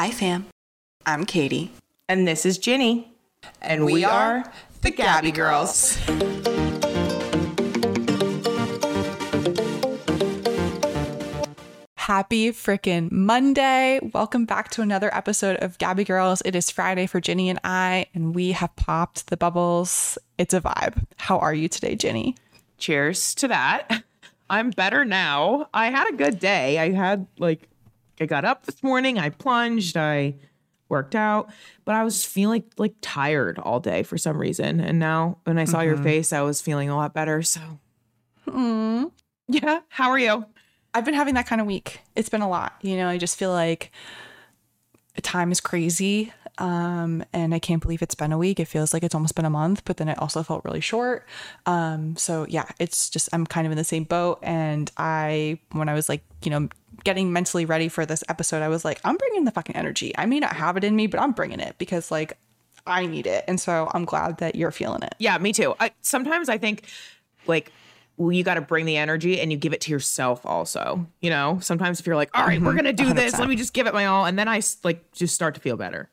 Hi, fam. I'm Katey. And this is Ginny. And we, We are, are the Gabby Girls. Happy freaking Monday. Welcome back to another episode of Gabby Girls. It is Friday for Ginny and I, and we have popped the bubbles. It's a vibe. How are you today, Ginny? Cheers to that. I'm better now. I had a good day. I had like, I got up this morning, I plunged, I worked out, but I was feeling like tired all day for some reason. And now when I saw your face, I was feeling a lot better. So, yeah. How are you? I've been having that kind of week. It's been a lot. You know, I just feel like time is crazy. Um, and I can't believe it's been a week. It feels like it's almost been a month, but then it also felt really short. Um, so yeah, it's just I'm kind of in the same boat. And I when I was like, you know, getting mentally ready for this episode, I was like, I'm bringing the fucking energy. I may not have it in me, but I'm bringing it because like I need it. And so I'm glad that you're feeling it. Yeah, me too. I, sometimes I think like well, you got to bring the energy and you give it to yourself also. You know, sometimes if you're like, all right, we're mm-hmm. going to do this, 100%. let me just give it my all. And then I like just start to feel better.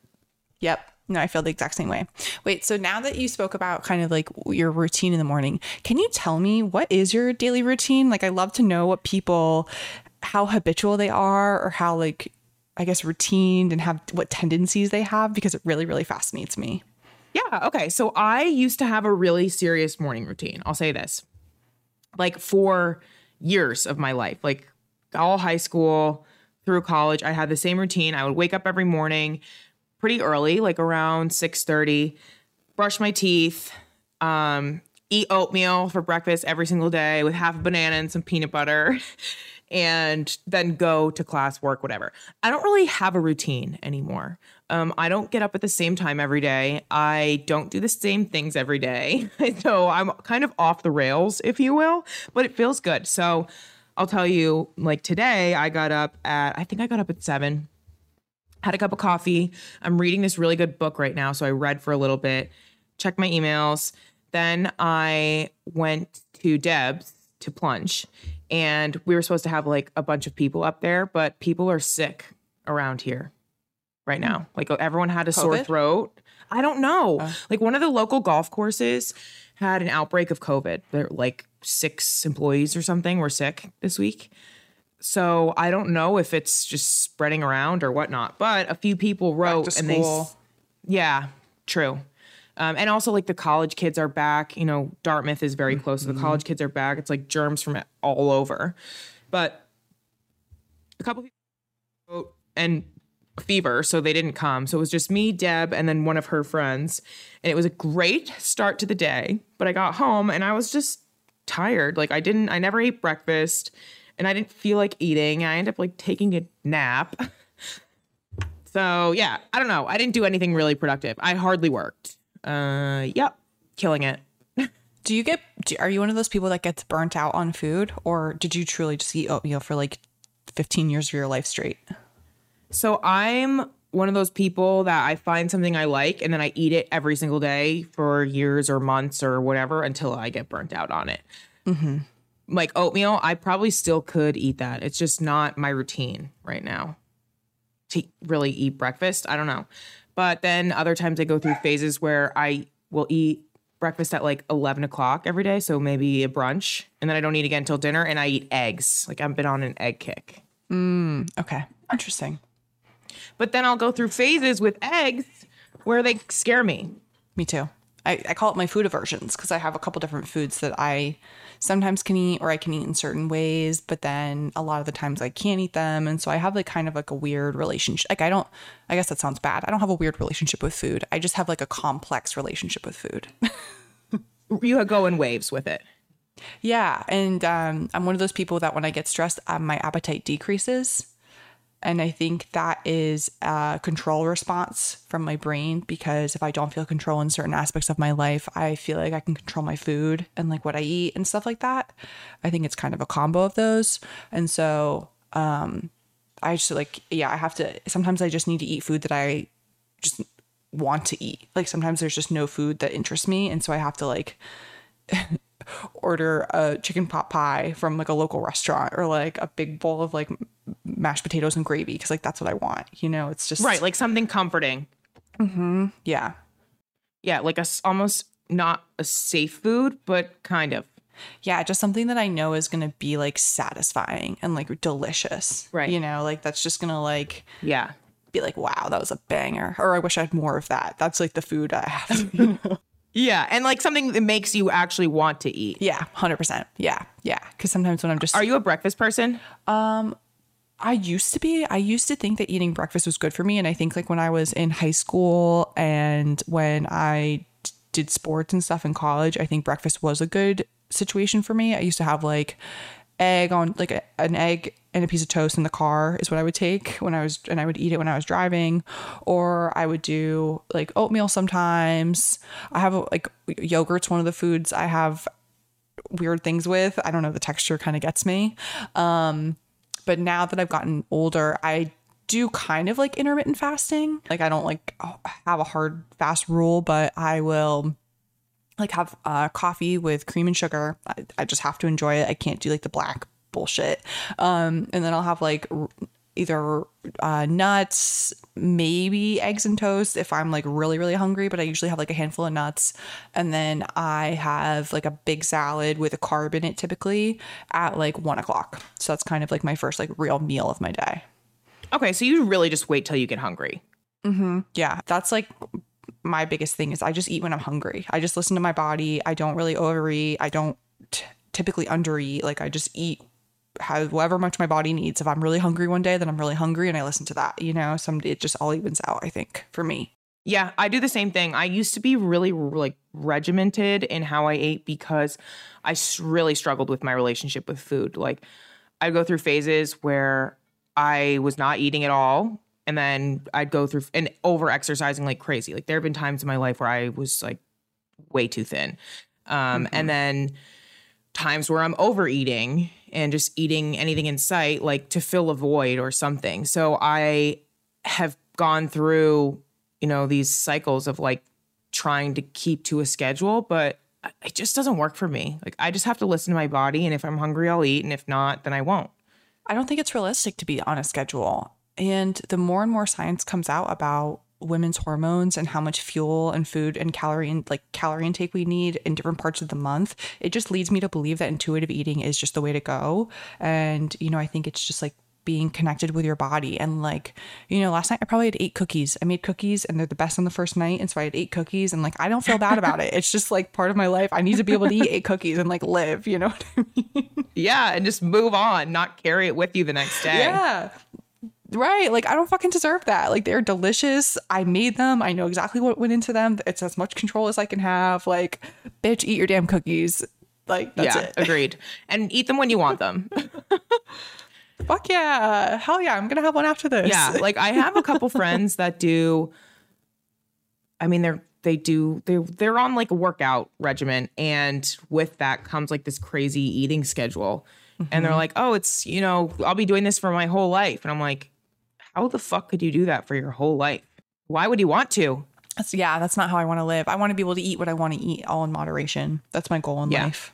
Yep. No, I feel the exact same way. Wait, so now that you spoke about kind of like your routine in the morning, can you tell me what is your daily routine? Like, I love to know what people, how habitual they are, or how like, I guess, routine and have what tendencies they have because it really, really fascinates me. Yeah. Okay. So I used to have a really serious morning routine. I'll say this like for years of my life, like all high school through college, I had the same routine. I would wake up every morning pretty early, like around 6:30, brush my teeth, um, eat oatmeal for breakfast every single day with half a banana and some peanut butter. And then go to class, work, whatever. I don't really have a routine anymore. Um, I don't get up at the same time every day. I don't do the same things every day. so I'm kind of off the rails, if you will, but it feels good. So I'll tell you, like today, I got up at, I think I got up at seven, had a cup of coffee. I'm reading this really good book right now. So I read for a little bit, checked my emails. Then I went to Deb's to plunge. And we were supposed to have like a bunch of people up there, but people are sick around here right now. Like everyone had a sore throat. I don't know. Like one of the local golf courses had an outbreak of COVID. There like six employees or something were sick this week. So I don't know if it's just spreading around or whatnot. But a few people wrote and they yeah, true. Um, and also, like the college kids are back. You know, Dartmouth is very close. So the college kids are back. It's like germs from all over. But a couple people and fever, so they didn't come. So it was just me, Deb, and then one of her friends. And it was a great start to the day. But I got home and I was just tired. Like I didn't, I never ate breakfast, and I didn't feel like eating. I ended up like taking a nap. So yeah, I don't know. I didn't do anything really productive. I hardly worked. Uh, yep, killing it. Do you get, do, are you one of those people that gets burnt out on food or did you truly just eat oatmeal for like 15 years of your life straight? So I'm one of those people that I find something I like and then I eat it every single day for years or months or whatever until I get burnt out on it. Like oatmeal, I probably still could eat that. It's just not my routine right now to really eat breakfast. I don't know. But then other times I go through phases where I will eat breakfast at like 11 o'clock every day. So maybe a brunch. And then I don't eat again until dinner and I eat eggs. Like I've been on an egg kick. Mm, Okay. Interesting. But then I'll go through phases with eggs where they scare me. Me too. I, I call it my food aversions because I have a couple different foods that I sometimes can eat or I can eat in certain ways, but then a lot of the times I can't eat them. And so I have like kind of like a weird relationship. Like I don't, I guess that sounds bad. I don't have a weird relationship with food. I just have like a complex relationship with food. You go in waves with it. yeah. And um, I'm one of those people that when I get stressed, um, my appetite decreases. And I think that is a control response from my brain because if I don't feel control in certain aspects of my life, I feel like I can control my food and like what I eat and stuff like that. I think it's kind of a combo of those. And so um I just like yeah, I have to sometimes I just need to eat food that I just want to eat. Like sometimes there's just no food that interests me and so I have to like order a chicken pot pie from like a local restaurant or like a big bowl of like mashed potatoes and gravy because like that's what I want. You know, it's just Right, like something comforting. Mm-hmm, yeah. Yeah, like a almost not a safe food, but kind of. Yeah, just something that I know is gonna be like satisfying and like delicious. Right. You know, like that's just gonna like Yeah. be like, wow, that was a banger. Or I wish I had more of that. That's like the food I have. you know? Yeah, and like something that makes you actually want to eat. yeah, hundred percent. Yeah, yeah. Because sometimes when I'm just Are you a breakfast person? Um, I used to be. I used to think that eating breakfast was good for me. And I think like when I was in high school and when I did sports and stuff in college, I think breakfast was a good situation for me. I used to have like egg on like a, an egg and a piece of toast in the car is what I would take when I was and I would eat it when I was driving or I would do like oatmeal sometimes. I have like yogurt's one of the foods I have weird things with. I don't know, the texture kind of gets me. Um but now that I've gotten older, I do kind of like intermittent fasting. Like I don't like have a hard fast rule, but I will like have uh, coffee with cream and sugar. I, I just have to enjoy it. I can't do like the black bullshit. Um, and then I'll have like either uh, nuts, maybe eggs and toast if I'm like really, really hungry, but I usually have like a handful of nuts. And then I have like a big salad with a carb in it typically at like one o'clock. So that's kind of like my first like real meal of my day. Okay, so you really just wait till you get hungry. Yeah, that's like my biggest thing is I just eat when I'm hungry. I just listen to my body. I don't really overeat. I don't t- typically undereat. Like I just eat however much my body needs. If I'm really hungry one day, then I'm really hungry and I listen to that, you know? Some it just all evens out, I think, for me. Yeah, I do the same thing. I used to be really like regimented in how I ate because I really struggled with my relationship with food. Like I'd go through phases where I was not eating at all and then I'd go through and over exercising like crazy. Like there have been times in my life where I was like way too thin. Um and then times where I'm overeating and just eating anything in sight like to fill a void or something. So I have gone through, you know, these cycles of like trying to keep to a schedule, but it just doesn't work for me. Like I just have to listen to my body and if I'm hungry I'll eat and if not then I won't. I don't think it's realistic to be on a schedule. And the more and more science comes out about women's hormones and how much fuel and food and calorie and like calorie intake we need in different parts of the month, it just leads me to believe that intuitive eating is just the way to go. And you know, I think it's just like being connected with your body and like you know last night i probably had eight cookies i made cookies and they're the best on the first night and so i had eight cookies and like i don't feel bad about it it's just like part of my life i need to be able to eat eight cookies and like live you know what i mean Yeah, and just move on, not carry it with you the next day. yeah. Right. Like, I don't fucking deserve that. Like, they're delicious. I made them. I know exactly what went into them. It's as much control as I can have. Like, bitch, eat your damn cookies. Like, that's yeah, it. agreed. And eat them when you want them. Fuck yeah. Hell yeah. I'm going to have one after this. Yeah, like I have a couple friends that do. I mean, they're they do they they're on like a workout regimen, and with that comes like this crazy eating schedule, and they're mm-hmm. like, oh, it's you know I'll be doing this for my whole life, and I'm like, how the fuck could you do that for your whole life? Why would you want to? That's, yeah. That's not how I want to live. I want to be able to eat what I want to eat all in moderation. That's my goal in Yeah. life.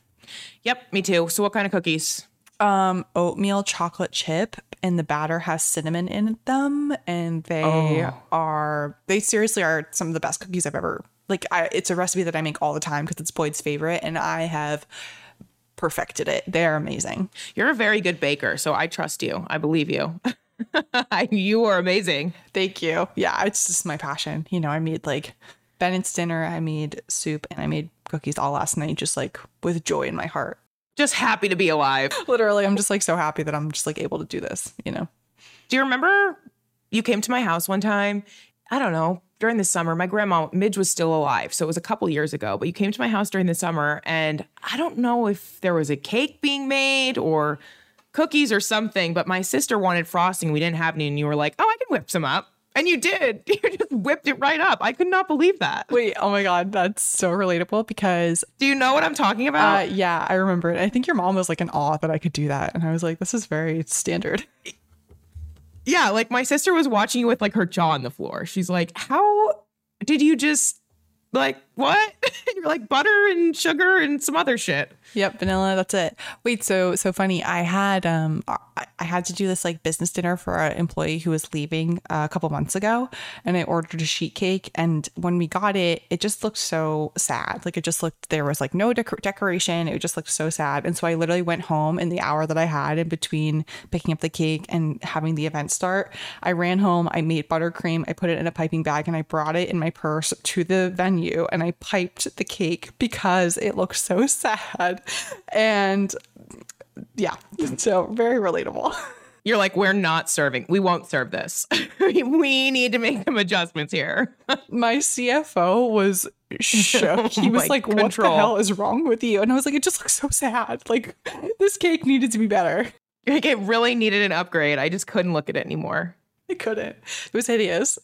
Yep, me too. So what kind of cookies? Um, oatmeal chocolate chip and the batter has cinnamon in them and they Oh. are they seriously are some of the best cookies I've ever like I it's a recipe that I make all the time because it's Boyd's favorite and I have perfected it. They're amazing. You're a very good baker, so I trust you. I believe you. you are amazing. Thank you. Yeah, it's just my passion. You know, I made like Bennett's dinner, I made soup, and I made cookies all last night, just like with joy in my heart. Just happy to be alive. Literally, I'm just like so happy that I'm just like able to do this, you know? Do you remember you came to my house one time? I don't know, during the summer. My grandma, Midge, was still alive. So it was a couple years ago, but you came to my house during the summer. And I don't know if there was a cake being made or cookies or something, but my sister wanted frosting. We didn't have any. And you were like, oh, I can whip some up. And you did. You just whipped it right up. I could not believe that. Wait, oh my God, that's so relatable because Do you know what I'm talking about? Uh, yeah, I remember it. I think your mom was like in awe that I could do that, and I was like, "This is very standard." yeah, like my sister was watching you with like her jaw on the floor. She's like, "How did you just like what? You're like butter and sugar and some other shit. Yep, vanilla. That's it. Wait, so so funny. I had um I, had to do this like business dinner for an employee who was leaving uh, a couple months ago, and I ordered a sheet cake. And when we got it, it just looked so sad. Like it just looked there was like no decor- decoration. It just looked so sad. And so I literally went home in the hour that I had in between picking up the cake and having the event start. I ran home. I made buttercream. I put it in a piping bag and I brought it in my purse to the venue and I piped the cake because it looked so sad and yeah, so very relatable. You're like, we're not serving. We won't serve this. we need to make some adjustments here. My CFO was shook. He was like, What the hell is wrong with you? And I was like, It just looks so sad. Like, this cake needed to be better. Like, it really needed an upgrade. I just couldn't look at it anymore. I couldn't. It was hideous.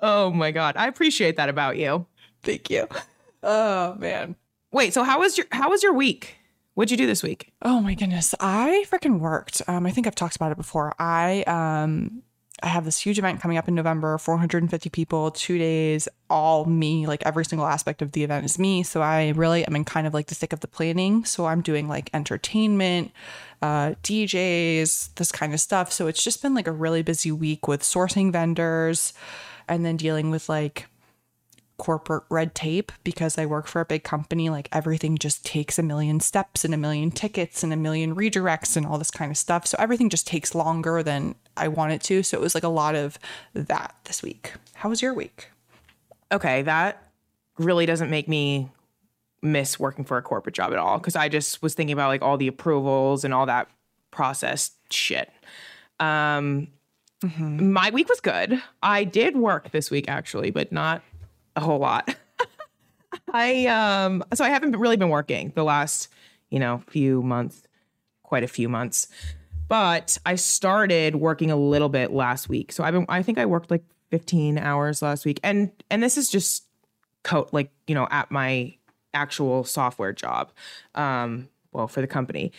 Oh my God. I appreciate that about you. Thank you. Oh, man. Wait, so how was your how was your week? What'd you do this week? Oh my goodness. I freaking worked. Um, I think I've talked about it before. I um I have this huge event coming up in November, 450 people, two days, all me, like every single aspect of the event is me. So I really am in kind of like the thick of the planning. So I'm doing like entertainment, uh, DJs, this kind of stuff. So it's just been like a really busy week with sourcing vendors and then dealing with like corporate red tape because I work for a big company. Like everything just takes a million steps and a million tickets and a million redirects and all this kind of stuff. So everything just takes longer than I want it to. So it was like a lot of that this week. How was your week? Okay, that really doesn't make me miss working for a corporate job at all because I just was thinking about like all the approvals and all that process shit. Um, mm-hmm. My week was good. I did work this week actually, but not a whole lot. I um so I haven't really been working the last, you know, few months, quite a few months. But I started working a little bit last week. So I've been I think I worked like 15 hours last week. And and this is just coat like, you know, at my actual software job. Um well, for the company.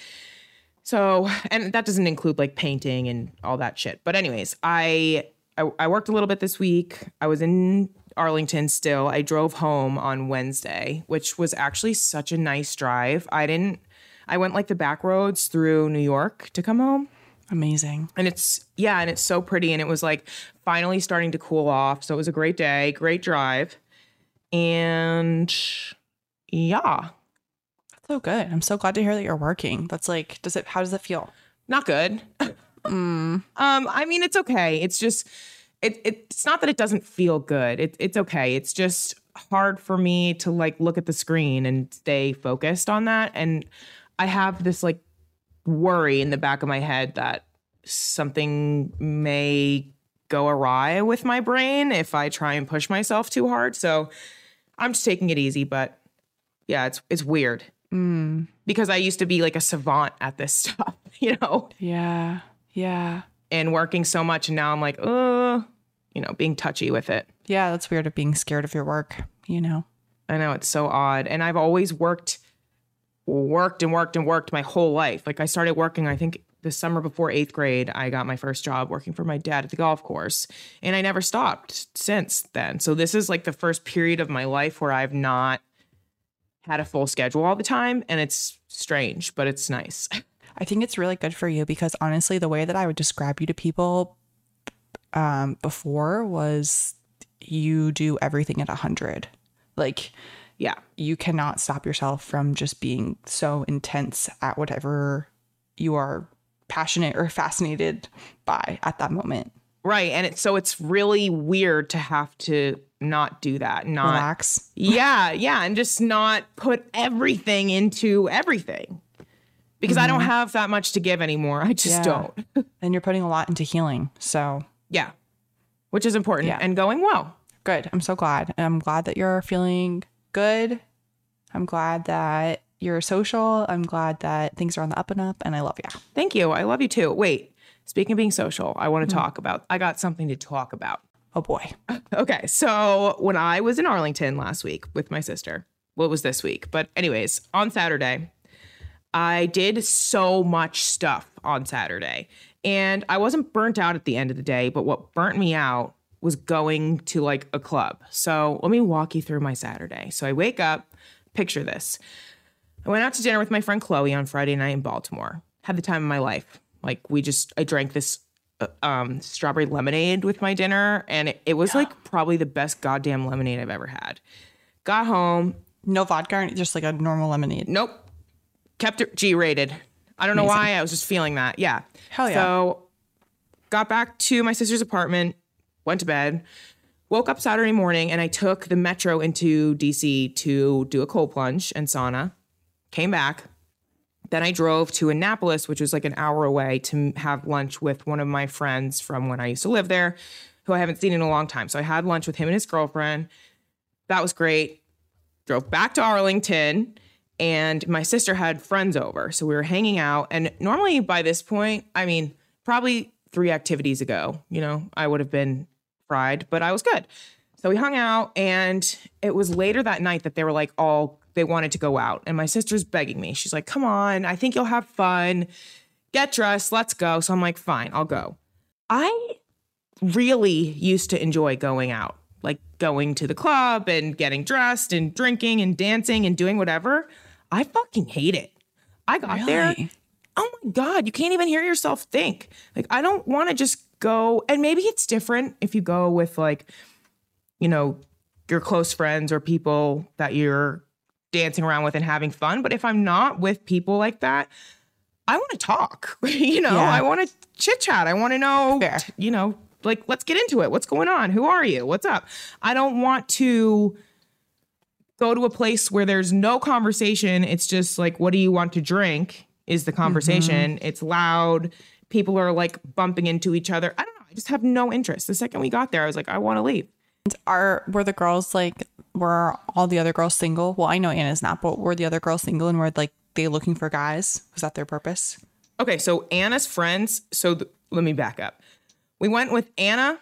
So, and that doesn't include like painting and all that shit. But anyways, I I, I worked a little bit this week. I was in Arlington still. I drove home on Wednesday, which was actually such a nice drive. I didn't, I went like the back roads through New York to come home. Amazing. And it's, yeah, and it's so pretty. And it was like finally starting to cool off. So it was a great day, great drive. And yeah. That's so good. I'm so glad to hear that you're working. That's like, does it, how does it feel? Not good. mm. Um, I mean, it's okay. It's just, it, it's not that it doesn't feel good. It, it's okay. It's just hard for me to like look at the screen and stay focused on that. And I have this like worry in the back of my head that something may go awry with my brain if I try and push myself too hard. So I'm just taking it easy, but yeah, it's it's weird. Mm. Because I used to be like a savant at this stuff, you know? Yeah. Yeah and working so much and now I'm like, oh, you know, being touchy with it. Yeah, that's weird of being scared of your work, you know. I know it's so odd. And I've always worked worked and worked and worked my whole life. Like I started working I think the summer before 8th grade, I got my first job working for my dad at the golf course, and I never stopped since then. So this is like the first period of my life where I've not had a full schedule all the time and it's strange, but it's nice. I think it's really good for you because honestly, the way that I would describe you to people um, before was you do everything at a hundred. Like, yeah, you cannot stop yourself from just being so intense at whatever you are passionate or fascinated by at that moment. Right. And it's so it's really weird to have to not do that. Not relax. Yeah, yeah. And just not put everything into everything because mm-hmm. I don't mm-hmm. have that much to give anymore. I just yeah. don't. and you're putting a lot into healing. So, yeah, which is important yeah. and going well. Good. I'm so glad. I'm glad that you're feeling good. I'm glad that you're social. I'm glad that things are on the up and up, and I love you. Thank you. I love you too. Wait, speaking of being social, I want to mm-hmm. talk about, I got something to talk about. Oh boy. Okay. So, when I was in Arlington last week with my sister, well, it was this week, but anyways, on Saturday, I did so much stuff on Saturday. And I wasn't burnt out at the end of the day, but what burnt me out was going to like a club. So let me walk you through my Saturday. So I wake up, picture this. I went out to dinner with my friend Chloe on Friday night in Baltimore. Had the time of my life. Like we just, I drank this uh, um, strawberry lemonade with my dinner, and it, it was like probably the best goddamn lemonade I've ever had. Got home, No vodka, just like a normal lemonade. Nope. Kept it G rated. I don't know why. I was just feeling that. Yeah. Hell yeah. So got back to my sister's apartment, went to bed, woke up Saturday morning, and I took the metro into DC to do a cold plunge and sauna. Came back. Then I drove to Annapolis, which was like an hour away, to have lunch with one of my friends from when I used to live there, who I haven't seen in a long time. So I had lunch with him and his girlfriend. That was great drove back to Arlington and my sister had friends over. So we were hanging out. And normally by this point, I mean, probably three activities ago, you know, I would have been fried, but I was good. So we hung out and it was later that night that they were like all they wanted to go out. And my sister's begging me. She's like, come on, I think you'll have fun. Get dressed, let's go. So I'm like, fine, I'll go. I really used to enjoy going out, like going to the club and getting dressed and drinking and dancing and doing whatever. I fucking hate it. I got there. Oh my God, you can't even hear yourself think. Like, I don't want to just go, and maybe it's different if you go with like, you know, your close friends or people that you're dancing around with and having fun. But if I'm not with people like that, I want to talk. you know, Yeah. I want to chit chat. I want to know, Fair. you know, like let's get into it. What's going on? Who are you? What's up? I don't want to go to a place where there's no conversation. It's just like, what do you want to drink? Is the conversation. Mm-hmm. It's loud. People are like bumping into each other. I don't know. I just have no interest. The second we got there, I was like, I want to leave. Are were the girls like were all the other girls single? Well, I know Anna's not, but were the other girls single and were like they looking for guys? Was that their purpose? Okay, so Anna's friends. So th- let me back up. We went with Anna,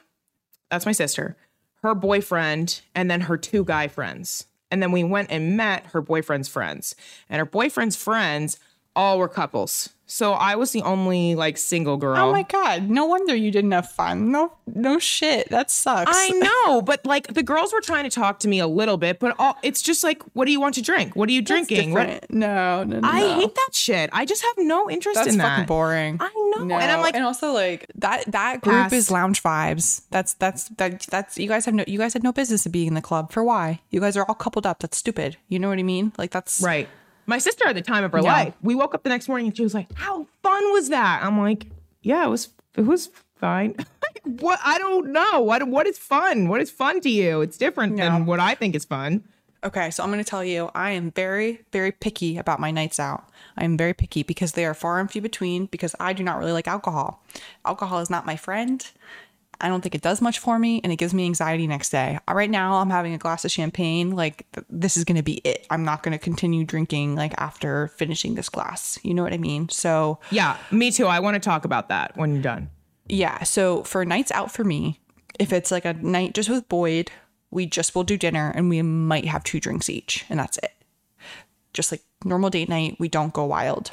that's my sister, her boyfriend, and then her two guy friends. And then we went and met her boyfriend's friends. And her boyfriend's friends all were couples. So I was the only like single girl. Oh my god! No wonder you didn't have fun. No, no shit. That sucks. I know, but like the girls were trying to talk to me a little bit, but all, it's just like, what do you want to drink? What are you That's drinking? What- No, no, no. I no. hate that shit. I just have no interest That's in fucking that. boring. I know. And I'm like, and also like that that group Pass. is lounge vibes. That's that's that that's you guys have no you guys had no business of being in the club. For why? You guys are all coupled up. That's stupid. You know what I mean? Like that's Right. My sister at the time of her Yeah. life, we woke up the next morning and she was like, "How fun was that?" I'm like, "Yeah, it was. It was fine." what? I don't know. What? What is fun? What is fun to you? It's different than what I think is fun. Okay, so I'm going to tell you, I am very, very picky about my nights out. I am very picky because they are far and few between because I do not really like alcohol. Alcohol is not my friend. I don't think it does much for me and it gives me anxiety next day. Uh, Right now, I'm having a glass of champagne. Like, th- this is going to be it. I'm not going to continue drinking like after finishing this glass. You know what I mean? So, Yeah, me too. I want to talk about that when you're done. yeah. So for nights out for me, if it's like a night just with Boyd, we just will do dinner and we might have two drinks each, and that's it. Just like normal date night, we don't go wild.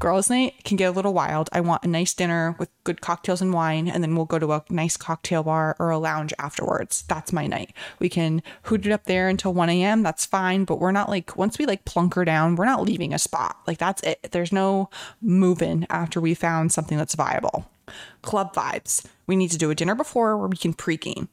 Girls' night can get a little wild. I want a nice dinner with good cocktails and wine, and then we'll go to a nice cocktail bar or a lounge afterwards. That's my night. We can hoot it up there until 1 a.m. That's fine, but we're not like, once we like plunker down, we're not leaving a spot. Like, that's it. There's no moving after we found something that's viable club vibes. We need to do a dinner before where we can pre-game.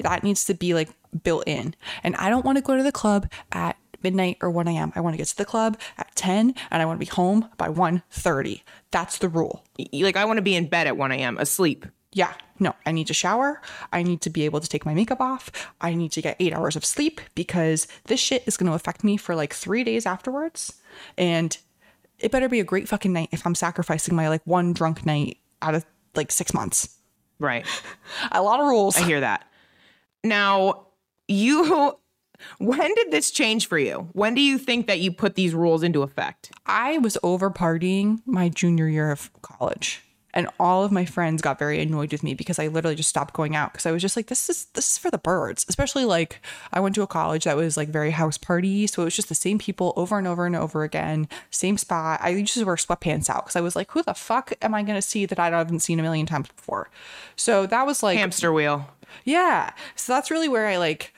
That needs to be like built in. And I don't want to go to the club at midnight or 1 a.m. I want to get to the club at 10 and I want to be home by 1.30. That's the rule. Like I want to be in bed at 1 a.m. asleep. Yeah, no, I need to shower. I need to be able to take my makeup off. I need to get eight hours of sleep because this shit is going to affect me for like three days afterwards. And it better be a great fucking night if I'm sacrificing my like one drunk night out of like six months. Right. A lot of rules. I hear that. Now, you. When did this change for you? When do you think that you put these rules into effect? I was over partying my junior year of college. And all of my friends got very annoyed with me because I literally just stopped going out because I was just like, this is this is for the birds. Especially like I went to a college that was like very house party. So it was just the same people over and over and over again, same spot. I used to wear sweatpants out because I was like, who the fuck am I gonna see that I haven't seen a million times before? So that was like Hamster wheel. Yeah. So that's really where I like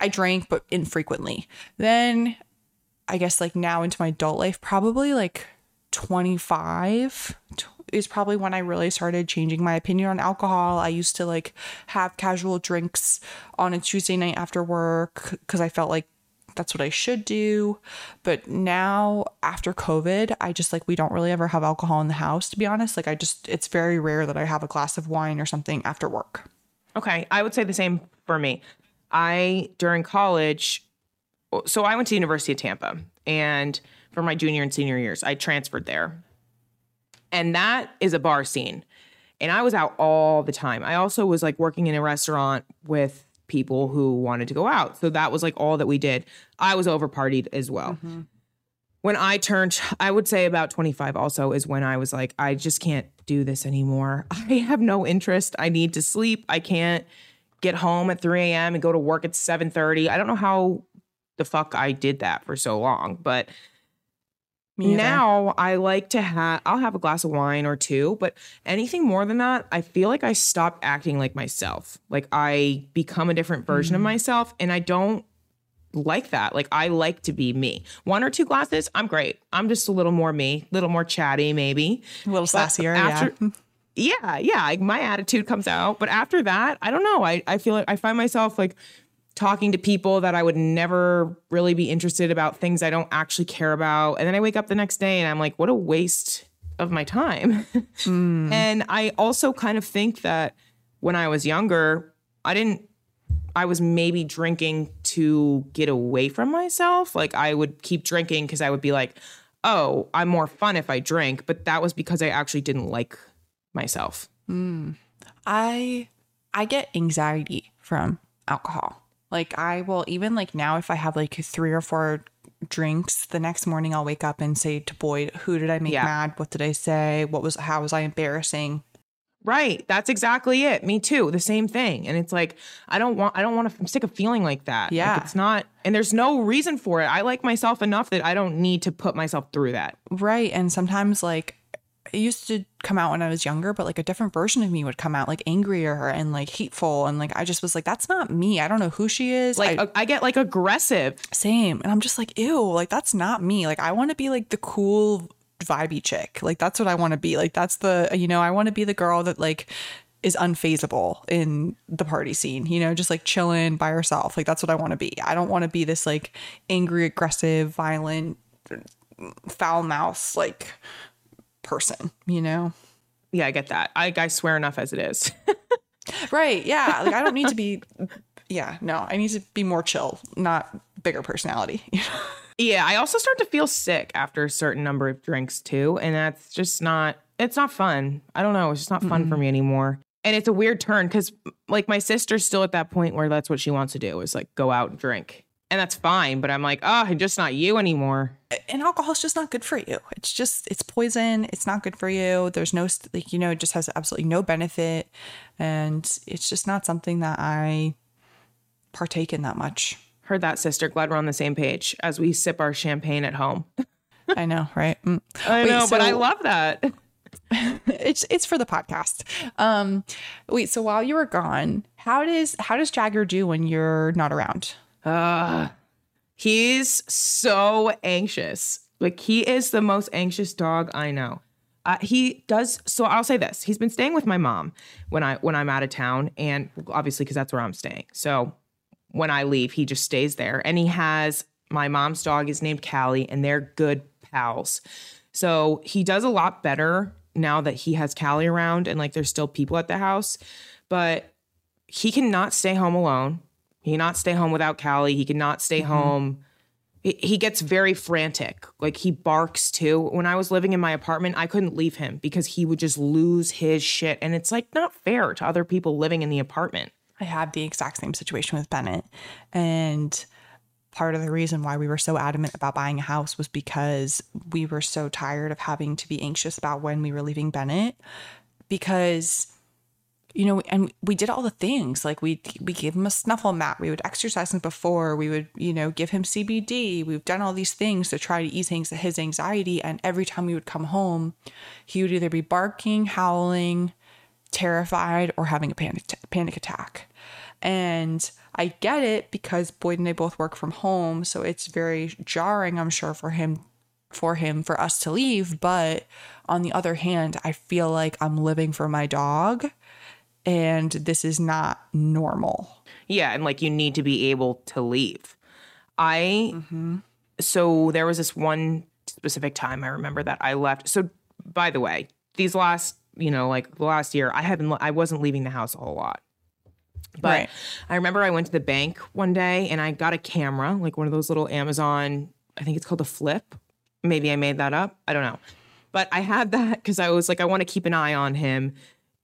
I drank but infrequently. Then I guess like now into my adult life, probably like 25 is probably when I really started changing my opinion on alcohol. I used to like have casual drinks on a Tuesday night after work because I felt like that's what I should do. But now after COVID, I just like we don't really ever have alcohol in the house to be honest. Like I just it's very rare that I have a glass of wine or something after work. Okay, I would say the same for me. I during college, so I went to University of Tampa, and for my junior and senior years, I transferred there, and that is a bar scene, and I was out all the time. I also was like working in a restaurant with people who wanted to go out, so that was like all that we did. I was over partied as well. Mm-hmm. When I turned, I would say about 25 also is when I was like, I just can't do this anymore. I have no interest. I need to sleep. I can't get home at 3 a.m. and go to work at 7:30. I don't know how the fuck I did that for so long, but now I like to have I'll have a glass of wine or two, but anything more than that, I feel like I stop acting like myself. Like I become a different version of mm. myself and I don't like that. Like I like to be me. One or two glasses, I'm great. I'm just a little more me, a little more chatty maybe. a little But sassier, after- yeah. yeah, yeah, like my attitude comes out. But after that, I don't know. I, I feel like I find myself like talking to people that I would never really be interested about things I don't actually care about. And then I wake up the next day and I'm like, what a waste of my time. Hmm. And I also kind of think that when I was younger, I didn't I was maybe drinking to get away from myself. Like I would keep drinking because I would be like, oh, I'm more fun if I drink. But that was because I actually didn't like myself. Mm. I I get anxiety from alcohol. Like I will even like now if I have like three or four drinks, the next morning I'll wake up and say to Boyd, who did I make Yeah. mad? What did I say? What was how was I embarrassing? Right. That's exactly it. Me too. The same thing. And it's like, I don't want, I don't want to, I'm sick of feeling like that. Like, Yeah. it's not, and there's no reason for it. I like myself enough that I don't need to put myself through that. Right. And sometimes like it used to come out when I was younger, but like a different version of me would come out like angrier and like hateful. And like I just was like, that's not me. I don't know who she is. Like, I- I, get like aggressive. Same. And I'm just like, ew, like that's not me. Like I want to be like the cool vibey chick. Like that's what I want to be. Like that's the you know, I want to be the girl that like is unfazable in the party scene, you know, just like chilling by herself. Like that's what I want to be. I don't want to be this like angry, aggressive, violent, foul mouth like person, you know? Yeah, I get that. I, I swear enough as it is. Right. Yeah. Like I don't need to be yeah, no. I need to be more chill, not bigger personality. yeah. I also start to feel sick after a certain number of drinks too. And that's just not, it's not fun. I don't know. It's just not fun for me anymore. And it's a weird turn because like my sister's still at that point where that's what she wants to do is like go out and drink. And that's fine. But I'm like, oh, I'm just not you anymore. and alcohol is just not good for you. It's just it's poison. It's not good for you. There's no like you know it just has absolutely no benefit, and it's just not something that I partake in that much. Heard that, sister. Glad we're on the same page as we sip our champagne at home. I know, right? Mm. I Wait, know, but I love that. It's it's for the podcast. Um, wait. So while you were gone, how does how does Jagger do when you're not around? Uh, he's so anxious. Like he is the most anxious dog I know. Uh, he does. So I'll say this: he's been staying with my mom when I when I'm out of town, and obviously because that's where I'm staying. So when I leave, he just stays there, and he has my mom's dog is named Callie, and they're good pals. So he does a lot better now that he has Callie around, and like there's still people at the house, but he cannot stay home alone. He cannot stay home without Callie. He cannot stay mm-hmm. home. He, he gets very frantic. Like he barks too. When I was living in my apartment, I couldn't leave him because he would just lose his shit. And it's like not fair to other people living in the apartment. I had the exact same situation with Bennett. And part of the reason why we were so adamant about buying a house was because we were so tired of having to be anxious about when we were leaving Bennett. Because, you know, and we did all the things like we we gave him a snuffle mat, we would exercise him before, we would, you know, give him CBD. We've done all these things to try to ease his anxiety. And every time we would come home, he would either be barking, howling, terrified or having a panic panic attack. And I get it because Boyd and I both work from home, so it's very jarring, I'm sure, for him for him for us to leave, but on the other hand, I feel like I'm living for my dog and this is not normal. Yeah, and like you need to be able to leave. I mm-hmm. so there was this one specific time I remember that I left. So by the way, these last, you know, like the last year, I haven't I wasn't leaving the house a whole lot. But Right. I remember I went to the bank one day and I got a camera, like one of those little Amazon, I think it's called a flip. Maybe I made that up. I don't know. But I had that because I was like, I want to keep an eye on him.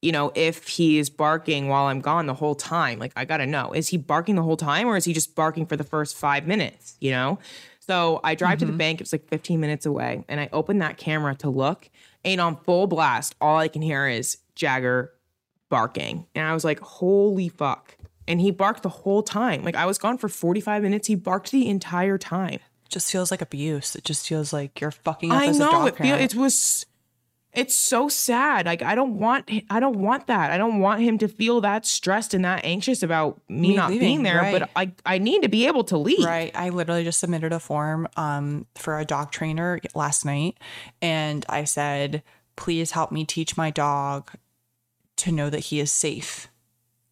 You know, if he's barking while I'm gone the whole time, like I gotta know, is he barking the whole time or is he just barking for the first five minutes? You know? So I drive to the mm-hmm. bank, it's like 15 minutes away, and I open that camera to look, and on full blast, all I can hear is Jagger barking. And I was like, holy fuck. And he barked the whole time. Like I was gone for 45 minutes. He barked the entire time. Just feels like abuse. It just feels like you're fucking up I as a know dog it feel, it was it's so sad. Like I don't want I don't want that. I don't want him to feel that stressed and that anxious about me, Me not leaving, being there, but I I need to be able to leave. Right. I literally just submitted a form um, for a dog trainer last night. And I said, please help me teach my dog to know that he is safe.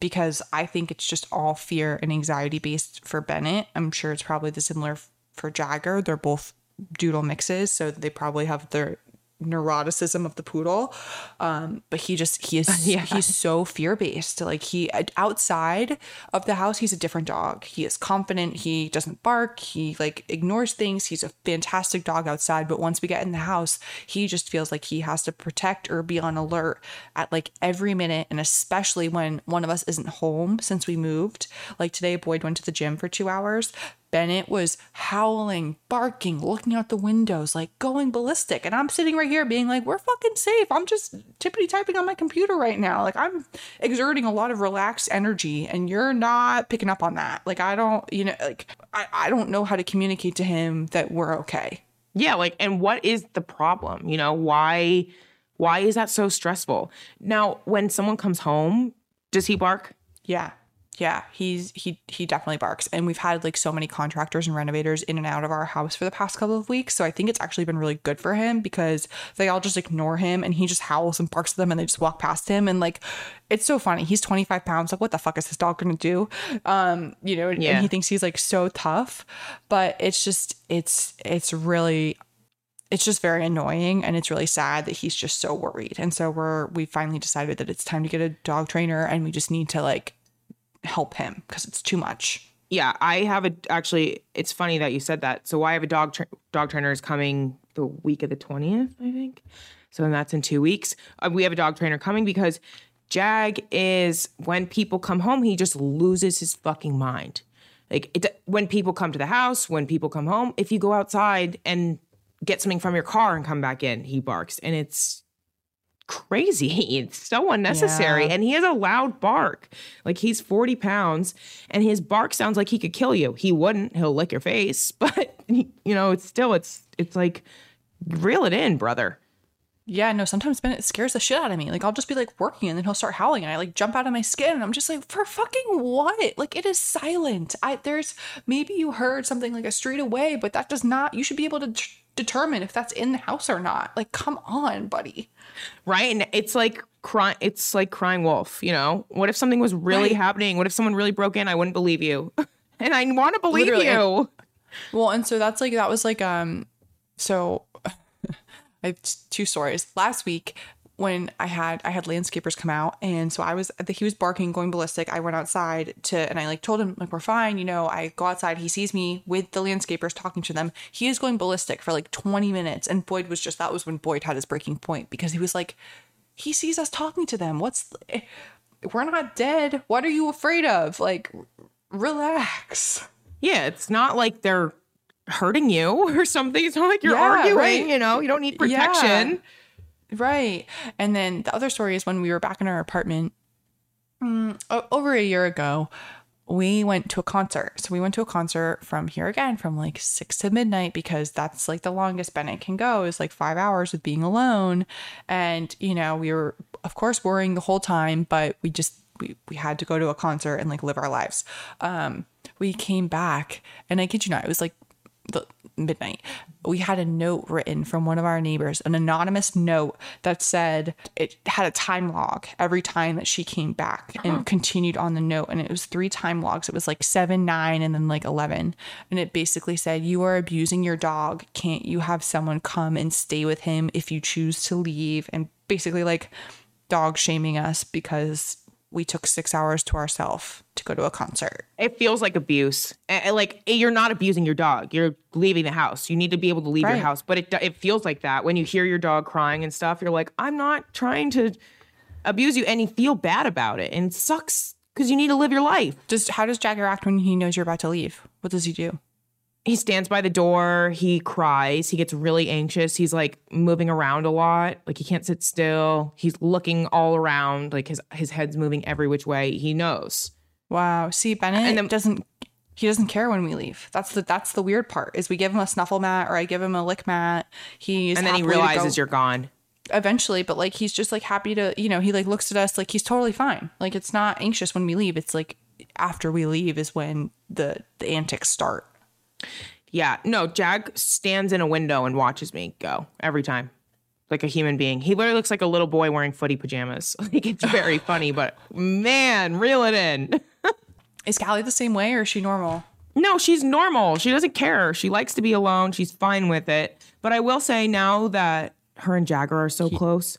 Because I think it's just all fear and anxiety based for Bennett. I'm sure it's probably the similar for Jagger. They're both doodle mixes. So they probably have their neuroticism of the poodle um but he just he is Yeah. he's so fear based like he outside of the house he's a different dog. He is confident. He doesn't bark. He like ignores things. He's a fantastic dog outside but once we get in the house he just feels like he has to protect or be on alert at like every minute. And especially when one of us isn't home since we moved. Like today boyd went to the gym for two hours Bennett was howling, barking, looking out the windows, like going ballistic. And I'm sitting right here being like, we're fucking safe. I'm just tippity typing on my computer right now. Like, I'm exerting a lot of relaxed energy, and you're not picking up on that. Like, I don't, you know, like, I, I don't know how to communicate to him that we're okay. Yeah, like and what is the problem? You know, why why is that so stressful? Now, when someone comes home, does he bark? Yeah. Yeah, he's he he definitely barks. And we've had like so many contractors and renovators in and out of our house for the past couple of weeks. So I think it's actually been really good for him because they all just ignore him and he just howls and barks at them and they just walk past him. And like it's so funny. He's 25 pounds. Like, what the fuck is this dog gonna do? Um, you know, Yeah. and he thinks he's like so tough. But it's just it's it's really it's just very annoying and it's really sad that he's just so worried. And so we're we finally decided that it's time to get a dog trainer and we just need to like help him because it's too much. Yeah, I have a actually. It's funny that you said that. So I have a dog tra- dog trainer is coming the week of the twentieth, I think. So that's in two weeks. Uh, we have a dog trainer coming because Jag is when people come home, he just loses his fucking mind. Like it, when people come to the house, when people come home, if you go outside and get something from your car and come back in, he barks, and it's crazy. It's so unnecessary. Yeah. And he has a loud bark. Like he's 40 pounds and his bark sounds like he could kill you. He wouldn't. He'll lick your face. But you know, it's still it's it's like reel it in, brother. Yeah, no, sometimes Bennett scares the shit out of me. Like I'll just be like working and then he'll start howling and I like jump out of my skin and I'm just like, for fucking what? Like it is silent. I there's maybe you heard something like a street away, but that does not you should be able to t- determine if that's in the house or not. Like come on, buddy. Right? And it's like crying it's like crying wolf, you know? What if something was really Right. happening? What if someone really broke in? I wouldn't believe you. and I want to believe Literally, you. Well, and so that's like that was like um so I have two stories. Last week when I had I had landscapers come out and so I was he was barking going ballistic. I went outside to and I like told him like we're fine, you know, I go outside, he sees me with the landscapers talking to them. He is going ballistic for like 20 minutes and Boyd was just that was when Boyd had his breaking point because he was like he sees us talking to them. What's eh, we're not dead. What are you afraid of? Like relax. Yeah, it's not like they're hurting you or something. It's not like you're Yeah, arguing, right. you know? You don't need Yeah. Right. And then the other story is when we were back in our apartment o- over a year ago, we went to a concert. So we went to a concert from here again from like six to midnight because that's like the longest Bennett can go is like five hours with being alone. And, you know, we were, of course, worrying the whole time, but we just, we, we had to go to a concert and like live our lives. Um, we came back and I kid you not, it was like the midnight, we had a note written from one of our neighbors, an anonymous note that said it had a time log every time that she came back and uh-huh. continued on the note. And it was three time logs. It was like seven, nine, and then like 11. And it basically said, You are abusing your dog. Can't you have someone come and stay with him if you choose to leave? And basically, like, dog shaming us because we took six hours to ourselves to go to a concert. It feels like abuse. Like you're not abusing your dog. You're leaving the house. You need to be able to leave Right. your house. But it it feels like that when you hear your dog crying and stuff. You're like, I'm not trying to abuse you, and you feel bad about it, and it sucks because you need to live your life. Just how does Jagger act when he knows you're about to leave? What does he do? He stands by the door. He cries. He gets really anxious. He's like moving around a lot. Like he can't sit still. He's looking all around. Like his his head's moving every which way. He knows. Wow. See, Bennett And then- doesn't he doesn't care when we leave. That's the that's the weird part. Is we give him a snuffle mat or I give him a lick mat. He's And then he realizes you're gone. eventually, but like he's just like happy to you know he like looks at us like he's totally fine. Like it's not anxious when we leave. It's like after we leave is when the the antics start. Yeah, no, Jag stands in a window and watches me go every time. Like a human being. He literally looks like a little boy wearing footy pajamas. Like it's very funny, but man, reel it in. Is Callie the same way or is she normal? No, she's normal. She doesn't care. She likes to be alone. She's fine with it. But I will say now that her and Jagger are so close,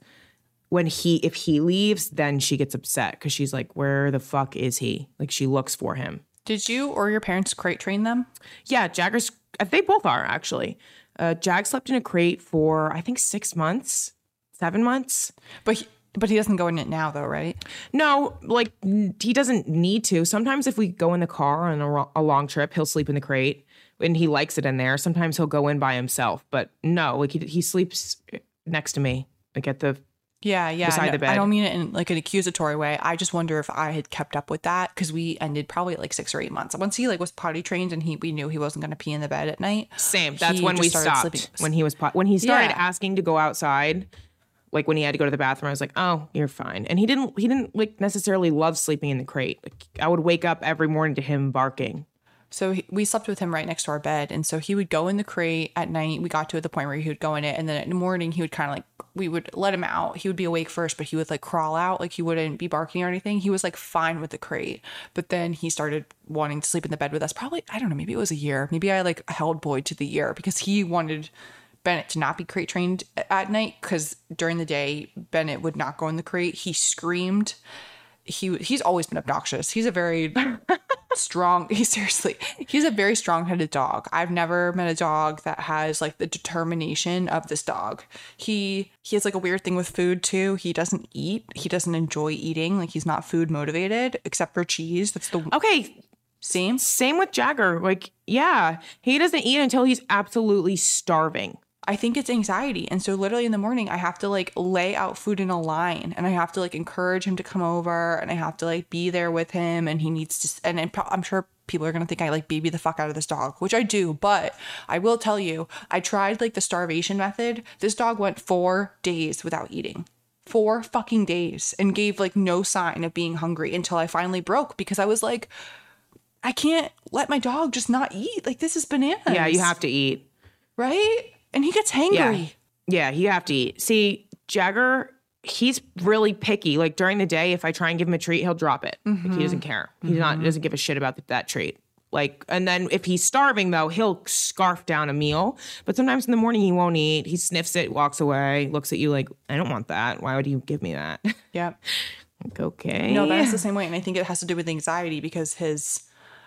when he if he leaves, then she gets upset because she's like, "Where the fuck is he?" Like she looks for him. Did you or your parents crate train them? Yeah, Jagger's. They both are actually. Uh, Jag slept in a crate for I think six months, seven months. But he, but he doesn't go in it now though, right? No, like he doesn't need to. Sometimes if we go in the car on a, a long trip, he'll sleep in the crate, and he likes it in there. Sometimes he'll go in by himself, but no, like he he sleeps next to me, like at the Yeah, yeah. beside no, the bed. I don't mean it in like an accusatory way. I just wonder if I had kept up with that because we ended probably like six or eight months. Once he like was potty trained and he we knew he wasn't going to pee in the bed at night. same. That's when we started stopped. sleeping- When he was po- when he started Yeah. asking to go outside. Like when he had to go to the bathroom, I was like, "Oh, you're fine." And he didn't. He didn't like necessarily love sleeping in the crate. Like I would wake up every morning to him barking. So he, we slept with him right next to our bed, and so he would go in the crate at night. We got to the point where he would go in it, and then in the morning he would kind of like we would let him out. He would be awake first, but he would like crawl out, like he wouldn't be barking or anything. He was like fine with the crate, but then he started wanting to sleep in the bed with us. Probably I don't know, maybe it was a year. Maybe I like held Boyd to the year because he wanted Bennett to not be crate trained at night because during the day Bennett would not go in the crate. He screamed. He he's always been obnoxious. He's a very strong he seriously he's a very strong-headed dog. I've never met a dog that has like the determination of this dog. He he has like a weird thing with food too. He doesn't eat. He doesn't enjoy eating. Like he's not food motivated except for cheese. That's the Okay, same? Same with Jagger. Like, yeah, he doesn't eat until he's absolutely starving. I think it's anxiety. And so literally in the morning I have to like lay out food in a line and I have to like encourage him to come over and I have to like be there with him and he needs to and I'm sure people are going to think I like baby the fuck out of this dog, which I do, but I will tell you, I tried like the starvation method. This dog went 4 days without eating. 4 fucking days and gave like no sign of being hungry until I finally broke because I was like I can't let my dog just not eat. Like this is bananas. Yeah, you have to eat. right? And he gets hangry. Yeah, yeah, you have to eat. See, Jagger, he's really picky. Like during the day, if I try and give him a treat, he'll drop it. Like, he doesn't mm-hmm. care. He's not mm-hmm. doesn't give a shit about that treat. Like, and then if he's starving though, he'll scarf down a meal. But sometimes in the morning he won't eat. He sniffs it, walks away, looks at you like, I don't want that. Why would you give me that? Yep. like, okay. No, that's the same way. And I think it has to do with anxiety because his,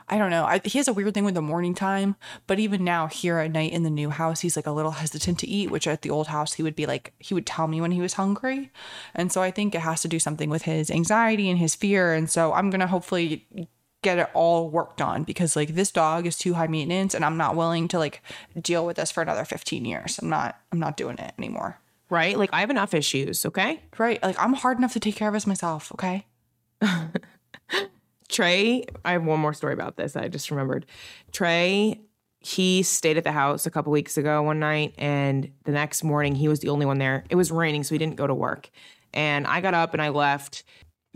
I don't know, I, he has a weird thing with the morning time. But even now, here at night in the new house, he's like a little hesitant to eat, which at the old house, he would be like, he would tell me when he was hungry. And so I think it has to do something with his anxiety and his fear. And so I'm going to hopefully get it all worked on because like this dog is too high maintenance and I'm not willing to like deal with this for another 15 years. I'm not, I'm not doing it anymore. right? Like I have enough issues, okay? Right. Like I'm hard enough to take care of as myself. Okay. Trey, I have one more story about this. I just remembered. Trey, he stayed at the house a couple weeks ago one night, and the next morning he was the only one there. It was raining, so he didn't go to work. And I got up and I left.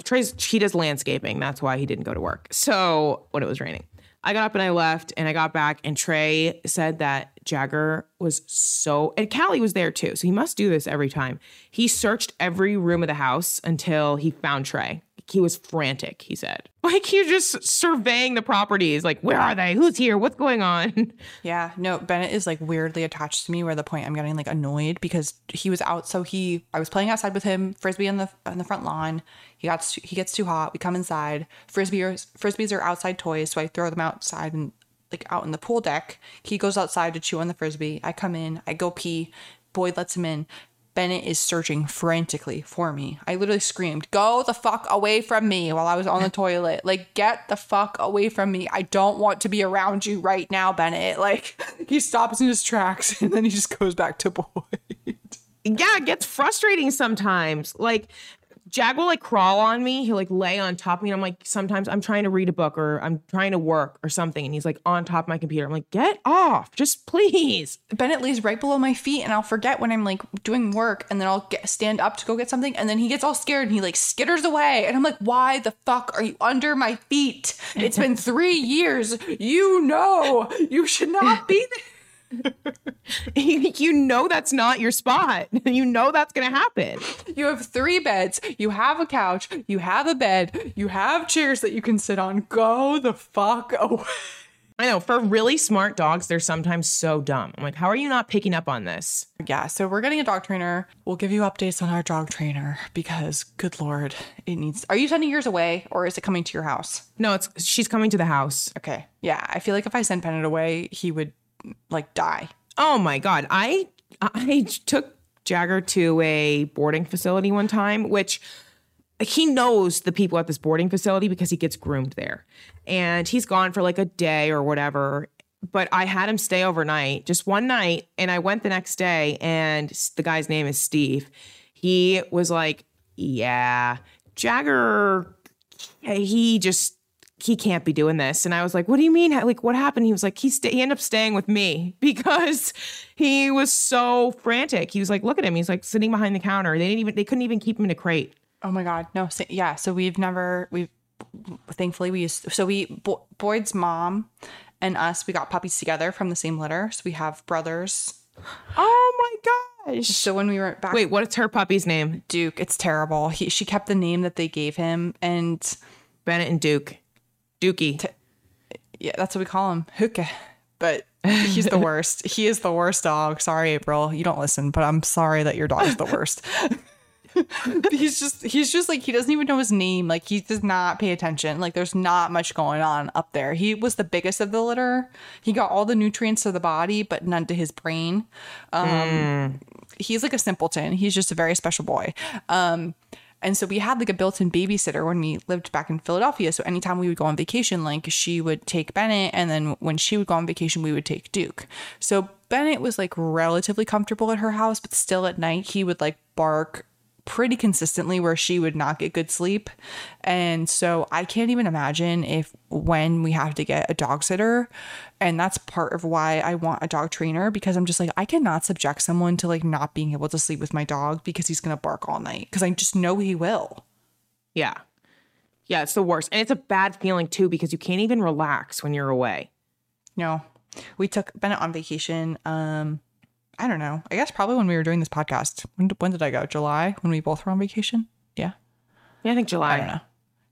Trey's he does landscaping. That's why he didn't go to work. So when it was raining. I got up and I left and I got back and Trey said that Jagger was so and Callie was there too. So he must do this every time. He searched every room of the house until he found Trey he was frantic, he said. Like was just surveying the properties, like, where are they? Who's here? What's going on? Yeah, no, Bennett is like weirdly attached to me where the point I'm getting like annoyed because he was out so he I was playing outside with him, frisbee on the on the front lawn. He got he gets too hot. We come inside. Frisbees frisbees are outside toys, so I throw them outside and like out in the pool deck. He goes outside to chew on the frisbee. I come in, I go pee. Boyd lets him in. Bennett is searching frantically for me. I literally screamed, Go the fuck away from me while I was on the toilet. Like, get the fuck away from me. I don't want to be around you right now, Bennett. Like, he stops in his tracks and then he just goes back to Boyd. Yeah, it gets frustrating sometimes. Like, Jag will like crawl on me. He'll like lay on top of me. And I'm like, sometimes I'm trying to read a book or I'm trying to work or something. And he's like on top of my computer. I'm like, get off, just please. Bennett lays right below my feet and I'll forget when I'm like doing work and then I'll get, stand up to go get something. And then he gets all scared and he like skitters away. And I'm like, why the fuck are you under my feet? It's been three years. You know, you should not be there. you know that's not your spot. You know that's going to happen. You have three beds. You have a couch. You have a bed. You have chairs that you can sit on. Go the fuck away. I know for really smart dogs, they're sometimes so dumb. I'm like, how are you not picking up on this? Yeah, so we're getting a dog trainer. We'll give you updates on our dog trainer because, good lord, it needs. Are you sending yours away or is it coming to your house? No, it's she's coming to the house. Okay, yeah, I feel like if I sent Bennett away, he would like die. Oh my god, I I took Jagger to a boarding facility one time, which he knows the people at this boarding facility because he gets groomed there. And he's gone for like a day or whatever. But I had him stay overnight, just one night. And I went the next day, and the guy's name is Steve. He was like, Yeah, Jagger, he just he can't be doing this. And I was like, what do you mean? Like, what happened? He was like, he, st- he ended up staying with me because he was so frantic. He was like, look at him. He's like sitting behind the counter. They didn't even, they couldn't even keep him in a crate. Oh my God. No. So, yeah. So we've never, we've, thankfully we used, so we, Bo- Boyd's mom and us, we got puppies together from the same litter. So we have brothers. Oh my gosh. So when we were back. Wait, what's her puppy's name? Duke. It's terrible. He, she kept the name that they gave him and Bennett and Duke. Dookie. T- yeah, that's what we call him. Hookah. But he's the worst. he is the worst dog. Sorry, April. You don't listen, but I'm sorry that your dog is the worst. he's just he's just like he doesn't even know his name. Like he does not pay attention. Like there's not much going on up there. He was the biggest of the litter. He got all the nutrients to the body, but none to his brain. Um, mm. He's like a simpleton. He's just a very special boy. Um, and so we had like a built-in babysitter when we lived back in Philadelphia. So anytime we would go on vacation, like she would take Bennett, and then when she would go on vacation, we would take Duke. So Bennett was like relatively comfortable at her house, but still at night he would like bark pretty consistently where she would not get good sleep. And so I can't even imagine if when we have to get a dog sitter, and that's part of why I want a dog trainer because I'm just like, I cannot subject someone to like not being able to sleep with my dog because he's going to bark all night because I just know he will. Yeah. Yeah, it's the worst. And it's a bad feeling too because you can't even relax when you're away. No. We took Bennett on vacation um I don't know. I guess probably when we were doing this podcast. When, when did I go? July when we both were on vacation? Yeah. Yeah, I think July. I don't know.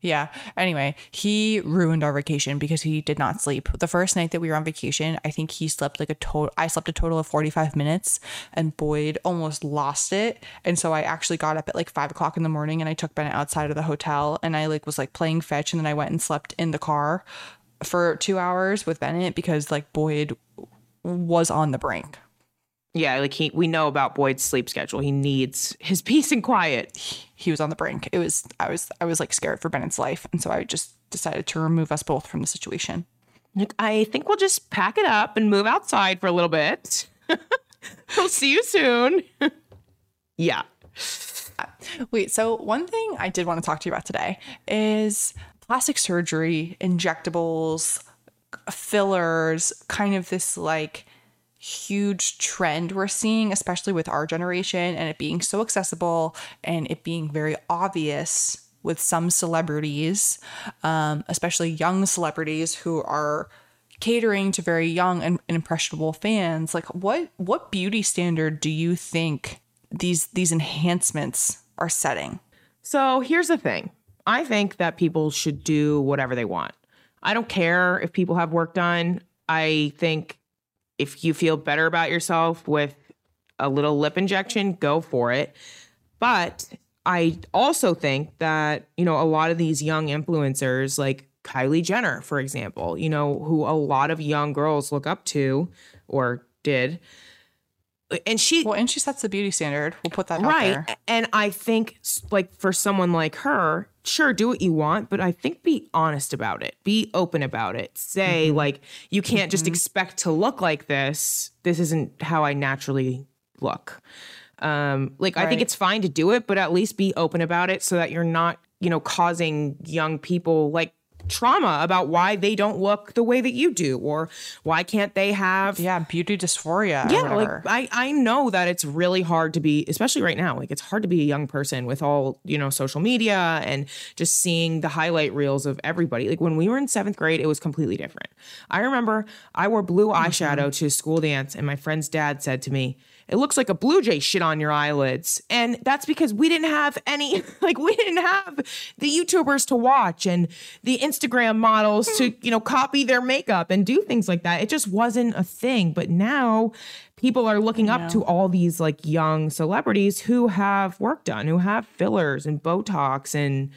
Yeah. Anyway, he ruined our vacation because he did not sleep. The first night that we were on vacation, I think he slept like a total I slept a total of 45 minutes and Boyd almost lost it. And so I actually got up at like five o'clock in the morning and I took Bennett outside of the hotel and I like was like playing fetch and then I went and slept in the car for two hours with Bennett because like Boyd was on the brink. Yeah, like he we know about Boyd's sleep schedule. He needs his peace and quiet. He was on the brink. It was I was I was like scared for Bennett's life, and so I just decided to remove us both from the situation. Like I think we'll just pack it up and move outside for a little bit. we'll see you soon. yeah. Uh, wait, so one thing I did want to talk to you about today is plastic surgery, injectables, fillers, kind of this like huge trend we're seeing, especially with our generation, and it being so accessible and it being very obvious with some celebrities, um, especially young celebrities who are catering to very young and, impressionable fans. Like, what what beauty standard do you think these these enhancements are setting? So here's the thing. I think that people should do whatever they want. I don't care if people have work done. I think if you feel better about yourself with a little lip injection, go for it. But I also think that, you know, a lot of these young influencers, like Kylie Jenner, for example, you know, who a lot of young girls look up to or did. And she Well, and she sets the beauty standard. We'll put that out right. there. and i think like for someone like her sure do what you want but i think be honest about it. Be open about it. Say Mm-hmm. like you can't just expect to look like this. This isn't how i naturally look. Um like i think it's fine to do it but at least be open about it so that you're not you know causing young people like trauma about why they don't look the way that you do or why can't they have Yeah, beauty dysphoria. yeah like i i know that it's really hard to be especially right now like it's hard to be a young person with all you know social media and just seeing the highlight reels of everybody. Like when we were in seventh grade it was completely different. I remember i wore blue mm-hmm. eyeshadow to school dance and my friend's dad said to me it looks like a blue jay shit on your eyelids. And that's because we didn't have any like we didn't have the youtubers to watch and the instagram models to you know copy their makeup and do things like that. It just wasn't a thing. But now people are looking up to all these like young celebrities who have work done who have fillers and botox and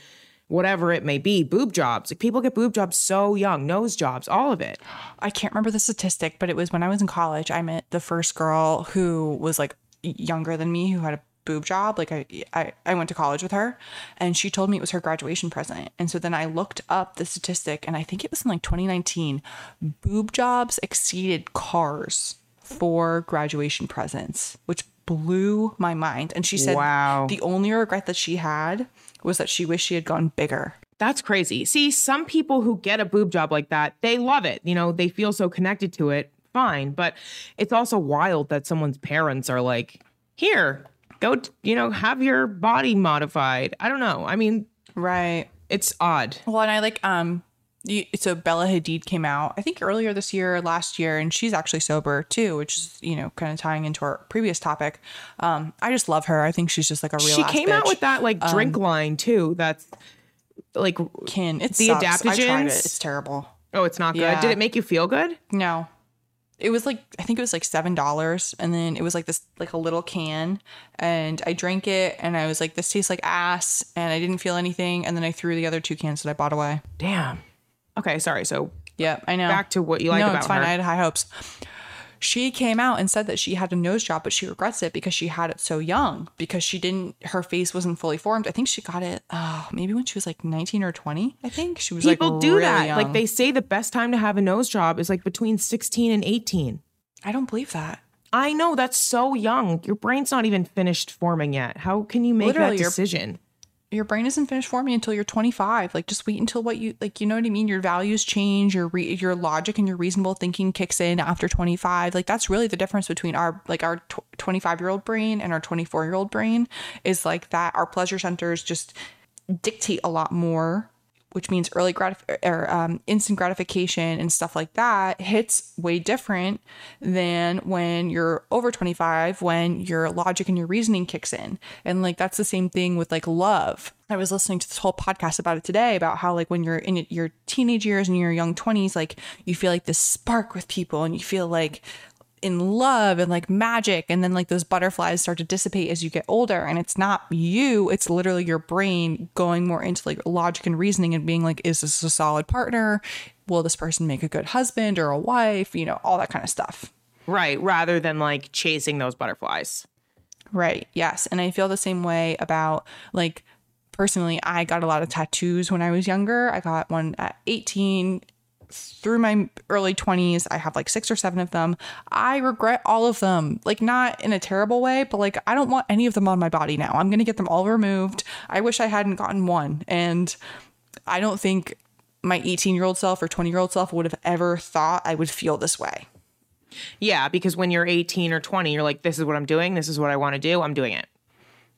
whatever it may be boob jobs like people get boob jobs so young nose jobs all of it I can't remember the statistic, but it was when I was in college. I met the first girl who was like younger than me who had a boob job. Like I, I, I went to college with her, and she told me it was her graduation present. And so then I looked up the statistic, and I think it was in like 2019. Boob jobs exceeded cars for graduation presents, which blew my mind. And she said, Wow. the only regret that she had was that she wished she had gone bigger. That's crazy. See, some people who get a boob job like that, they love it. You know, they feel so connected to it. Fine. But it's also wild that someone's parents are like, here, go, t- you know, have your body modified. I don't know. I mean, Right. it's odd. Well, and I like um you, so Bella Hadid came out I think earlier this year, or last year, and she's actually sober too, which is you know kind of tying into our previous topic. Um, I just love her. I think she's just like a real. She came out with that like drink line too. That's like, Kin. it's the sucks. I tried it. adaptogens? It's terrible. oh, it's not good. Yeah. Did it make you feel good? No. It was like I think it was like seven dollars, and then it was like this like a little can, and I drank it, and I was like, "This tastes like ass," and I didn't feel anything, and then I threw the other two cans that I bought away. Damn. Okay, sorry. So Yep, I know. back to what you like no, about it's fine. her. I had high hopes. She came out and said that she had a nose job, but she regrets it because she had it so young because she didn't. Her face wasn't fully formed. I think she got it uh, maybe when she was like nineteen or twenty. I think she was People like do really that. Like they say the best time to have a nose job is like between 16 and 18. I don't believe that. I know that's so young. Your brain's not even finished forming yet. How can you make Literally, that decision? Your brain isn't finished forming until you're 25. Like just wait until what you like. You know what I mean? Your values change. Your re- your logic and your reasonable thinking kicks in after 25. Like that's really the difference between our like our 25 year old brain and our 24 year old brain is like that. Our pleasure centers just dictate a lot more which means early gratif- or um, instant gratification and stuff like that hits way different than when you're over 25 when your logic and your reasoning kicks in. And like that's the same thing with like love. I was listening to this whole podcast about it today about how like when you're in your teenage years and your young 20s like you feel like this spark with people and you feel like in love and like magic and then like those butterflies start to dissipate as you get older and it's not you it's literally your brain going more into like logic and reasoning and being like is this a solid partner will this person make a good husband or a wife you know all that kind of stuff Right. Rather than like chasing those butterflies. Right. Yes. And I feel the same way about like personally, I got a lot of tattoos when I was younger. I got one at 18 through my early 20s. I have like six or seven of them. I regret all of them. Like, not in a terrible way, but like, I don't want any of them on my body now. I'm going to get them all removed. I wish I hadn't gotten one. And I don't think my 18 year old self or 20 year old self would have ever thought I would feel this way. Yeah, because when you're 18 or 20, you're like, this is what I'm doing. This is what I want to do. I'm doing it.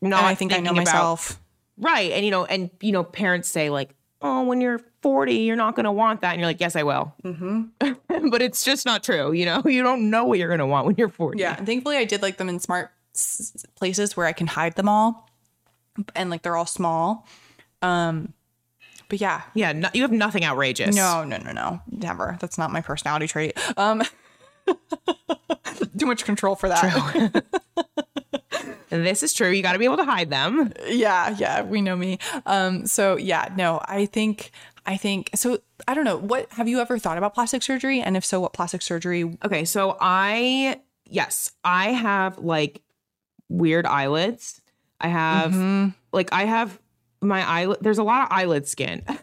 No, I think I know myself. right. And, you know, and, you know, parents say, like, oh, when you're 40, you're not going to want that. And you're like, yes, I will. Mm-hmm. but it's just not true. You know, you don't know what you're going to want when you're 40. Yeah. And thankfully, I did like them in smart s- places where I can hide them all. And like they're all small. Um, but yeah. Yeah. No, you have nothing outrageous. No, no, no, no. Never. That's not my personality trait. Um, too much control for that. This is true. You got to be able to hide them. yeah, yeah, we know me. Um, so yeah, no, I think I think so. I don't know. What have you ever thought about plastic surgery? And if so, what plastic surgery? Okay. So I, yes, I have like weird eyelids. I have, like, I have my eyelid. There's a lot of eyelid skin.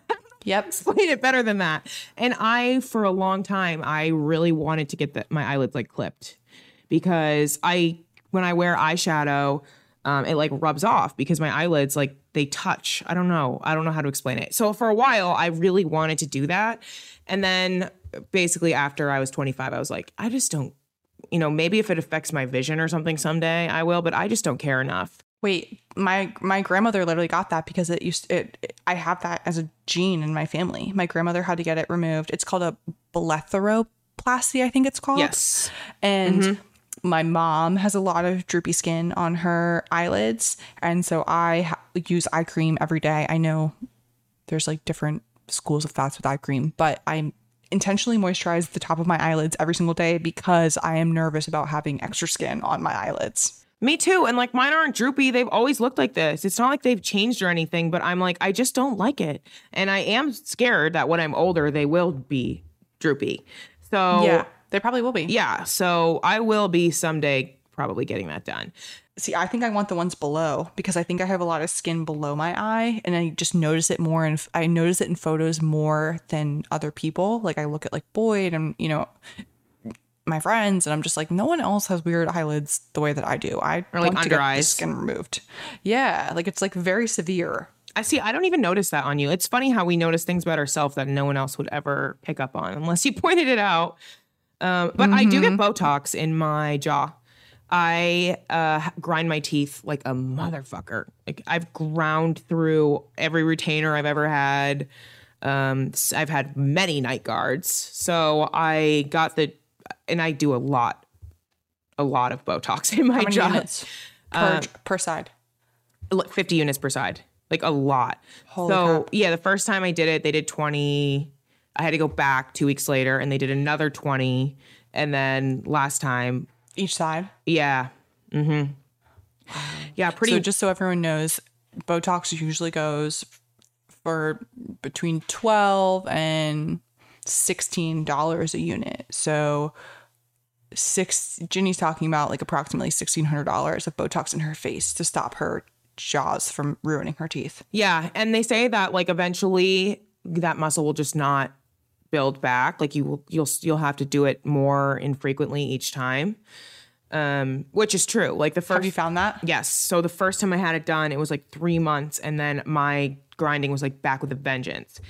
Yep. explain it better than that. And I, for a long time, I really wanted to get the, my eyelids like clipped because I, when I wear eyeshadow, um, it like rubs off because my eyelids like they touch. I don't know. I don't know how to explain it. So for a while, I really wanted to do that, and then basically after I was 25, I was like, I just don't. You know, maybe if it affects my vision or something someday, I will. But I just don't care enough. Wait, my my grandmother literally got that because it used it, it- I have that as a gene in my family. My grandmother had to get it removed. It's called a blepharoplasty, I think it's called. Yes. And my mom has a lot of droopy skin on her eyelids, and so I ha- use eye cream every day. I know there's like different schools of thoughts with eye cream, but I intentionally moisturize the top of my eyelids every single day because I am nervous about having extra skin on my eyelids. Me too. And like mine aren't droopy. They've always looked like this. It's not like they've changed or anything, but I'm like, I just don't like it. And I am scared that when I'm older, they will be droopy. So, Yeah, they probably will be. yeah. So I will be someday probably getting that done. See, I think I want the ones below because I think I have a lot of skin below my eye and I just notice it more and I notice it in photos more than other people. Like I look at like Boyd and, you know, my friends and I'm just like no one else has weird eyelids the way that I do. I Or, like, want to under get the eyes. skin removed. Yeah, like it's like very severe. I see. I don't even notice that on you. It's funny how we notice things about ourselves that no one else would ever pick up on unless you pointed it out. Um, but I do get Botox in my jaw. I uh, grind my teeth like a motherfucker. Like I've ground through every retainer I've ever had. Um, I've had many night guards, so I got the, and I do a lot, a lot of Botox in my jaw. units per, Uh, per side? like 50 units per side like a lot Holy so crap. yeah the first time i did it they did 20 i had to go back two weeks later and they did another 20 and then last time Each side. yeah mm-hmm yeah pretty So just so everyone knows, Botox usually goes for between twelve and sixteen dollars a unit. So six Ginny's talking about like approximately sixteen hundred dollars of Botox in her face to stop her jaws from ruining her teeth. yeah and they say that like eventually that muscle will just not build back like you will you'll you'll have to do it more infrequently each time um which is true like the first Have you found that? Yes. So the first time I had it done, it was like three months, and then my grinding was like back with a vengeance.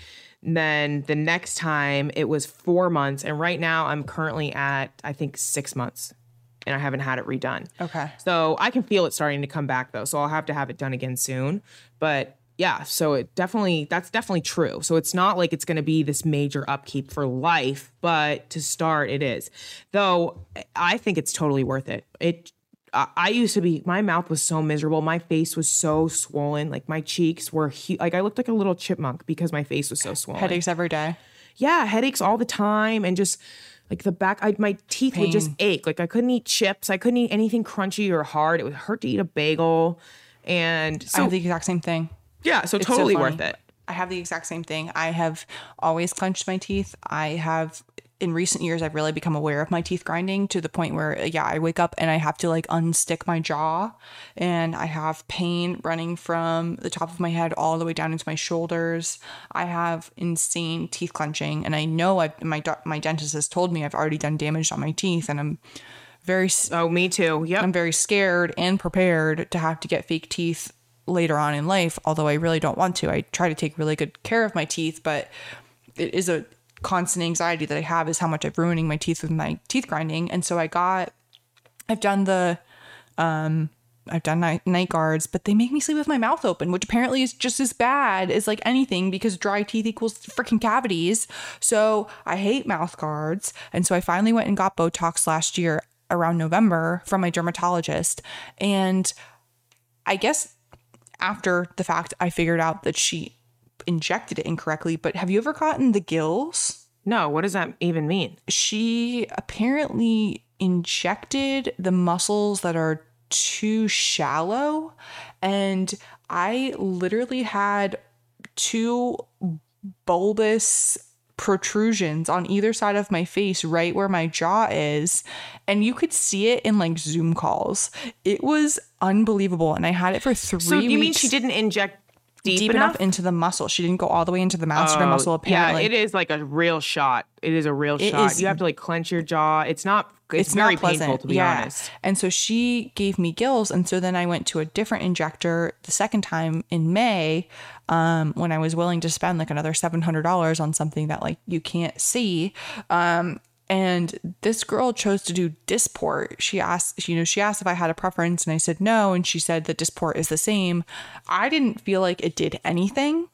Then the next time it was four months, and right now I'm currently at I think six months, and I haven't had it redone. Okay. So I can feel it starting to come back though. So I'll have to have it done again soon. But yeah, so it definitely that's definitely true. So it's not like it's going to be this major upkeep for life, but to start it is. Though I think it's totally worth it. It I I used to be my mouth was so miserable. My face was so swollen. Like my cheeks were like I looked like a little chipmunk because my face was so swollen Headaches every day. yeah, headaches all the time and just like the back I my teeth would just ache. Like I couldn't eat chips. I couldn't eat anything crunchy or hard. It would hurt to eat a bagel. And I so have the exact same thing. Yeah, so It's totally funny. worth it. I have the exact same thing. I have always clenched my teeth. I have in recent years I've really become aware of my teeth grinding to the point where yeah, I wake up and I have to like unstick my jaw and I have pain running from the top of my head all the way down into my shoulders. I have insane teeth clenching and I know I my my dentist has told me I've already done damage on my teeth and I'm very Oh, me too. Yeah. I'm very scared and prepared to have to get fake teeth later on in life, although I really don't want to. I try to take really good care of my teeth, but it is a constant anxiety that I have is how much I'm ruining my teeth with my teeth grinding. And so I got, I've done the, um, I've done night, night guards, but they make me sleep with my mouth open, which apparently is just as bad as like anything because dry teeth equals freaking cavities. So I hate mouth guards. And so I finally went and got Botox last year around November from my dermatologist. And I guess after the fact, I figured out that she injected it incorrectly. But have you ever gotten the gills? No, what does that even mean? She apparently injected the muscles that are too shallow. And I literally had two bulbous protrusions on either side of my face, right where my jaw is. And you could see it in like Zoom calls. It was unbelievable. And I had it for three So you weeks. mean she didn't inject deep, deep enough? into the muscle. She didn't go all the way into the masseter muscle, apparently. Yeah, it is like a real shot. It is a real shot. is- you have to like clench your jaw. It's not. It's, it's very not pleasant. painful to be yeah. honest. And so she gave me gills, and so then I went to a different injector the second time in May, um, when I was willing to spend like another seven hundred dollars on something that like you can't see. Um, and this girl chose to do Dysport She asked, you know, she asked if I had a preference, and I said no, and she said that Dysport is the same. I didn't feel like it did anything.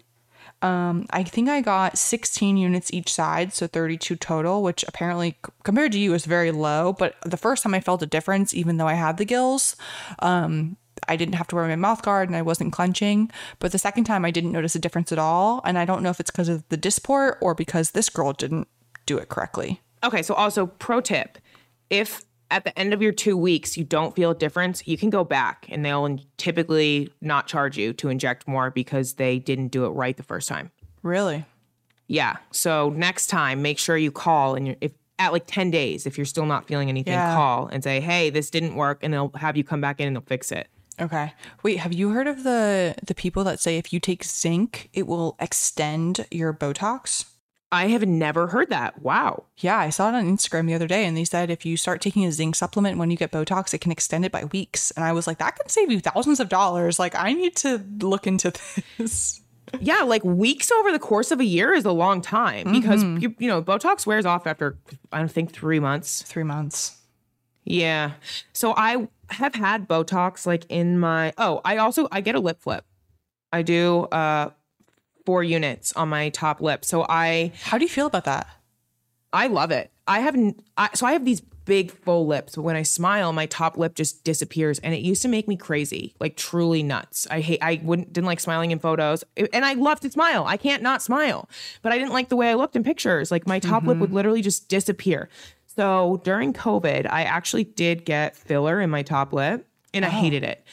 Um, I think I got 16 units each side, so 32 total, which apparently compared to you is very low. But the first time I felt a difference, even though I had the gills, um, I didn't have to wear my mouth guard and I wasn't clenching. But the second time, I didn't notice a difference at all. And I don't know if it's because of the Dysport or because this girl didn't do it correctly. Okay, so also pro tip: if at the end of your two weeks you don't feel a difference, you can go back and they'll typically not charge you to inject more because they didn't do it right the first time. Really? Yeah. So next time, make sure you call and you're, if at like 10 days, if you're still not feeling anything, Yeah. call and say, hey, this didn't work. And they'll have you come back in and they'll fix it. Okay. Wait, have you heard of the the people that say if you take zinc, it will extend your Botox? I have never heard that. Wow. Yeah, I saw it on Instagram the other day, and they said if you start taking a zinc supplement when you get Botox, it can extend it by weeks. And I was like, that can save you thousands of dollars. Like, I need to look into this. Yeah, like weeks over the course of a year is a long time because you, you know Botox wears off after I don't think three months. Three months. Yeah. So I have had Botox like in my oh, I also I get a lip flip. I do uh four units on my top lip. So I How do you feel about that? I love it. I have I, so I have these big full lips, but when I smile, my top lip just disappears, and it used to make me crazy, like truly nuts. I hate. I wouldn't didn't like smiling in photos, and I love to smile. I can't not smile, but I didn't like the way I looked in pictures. Like my top lip would mm-hmm. literally just disappear. So during COVID, I actually did get filler in my top lip, and I oh. hated it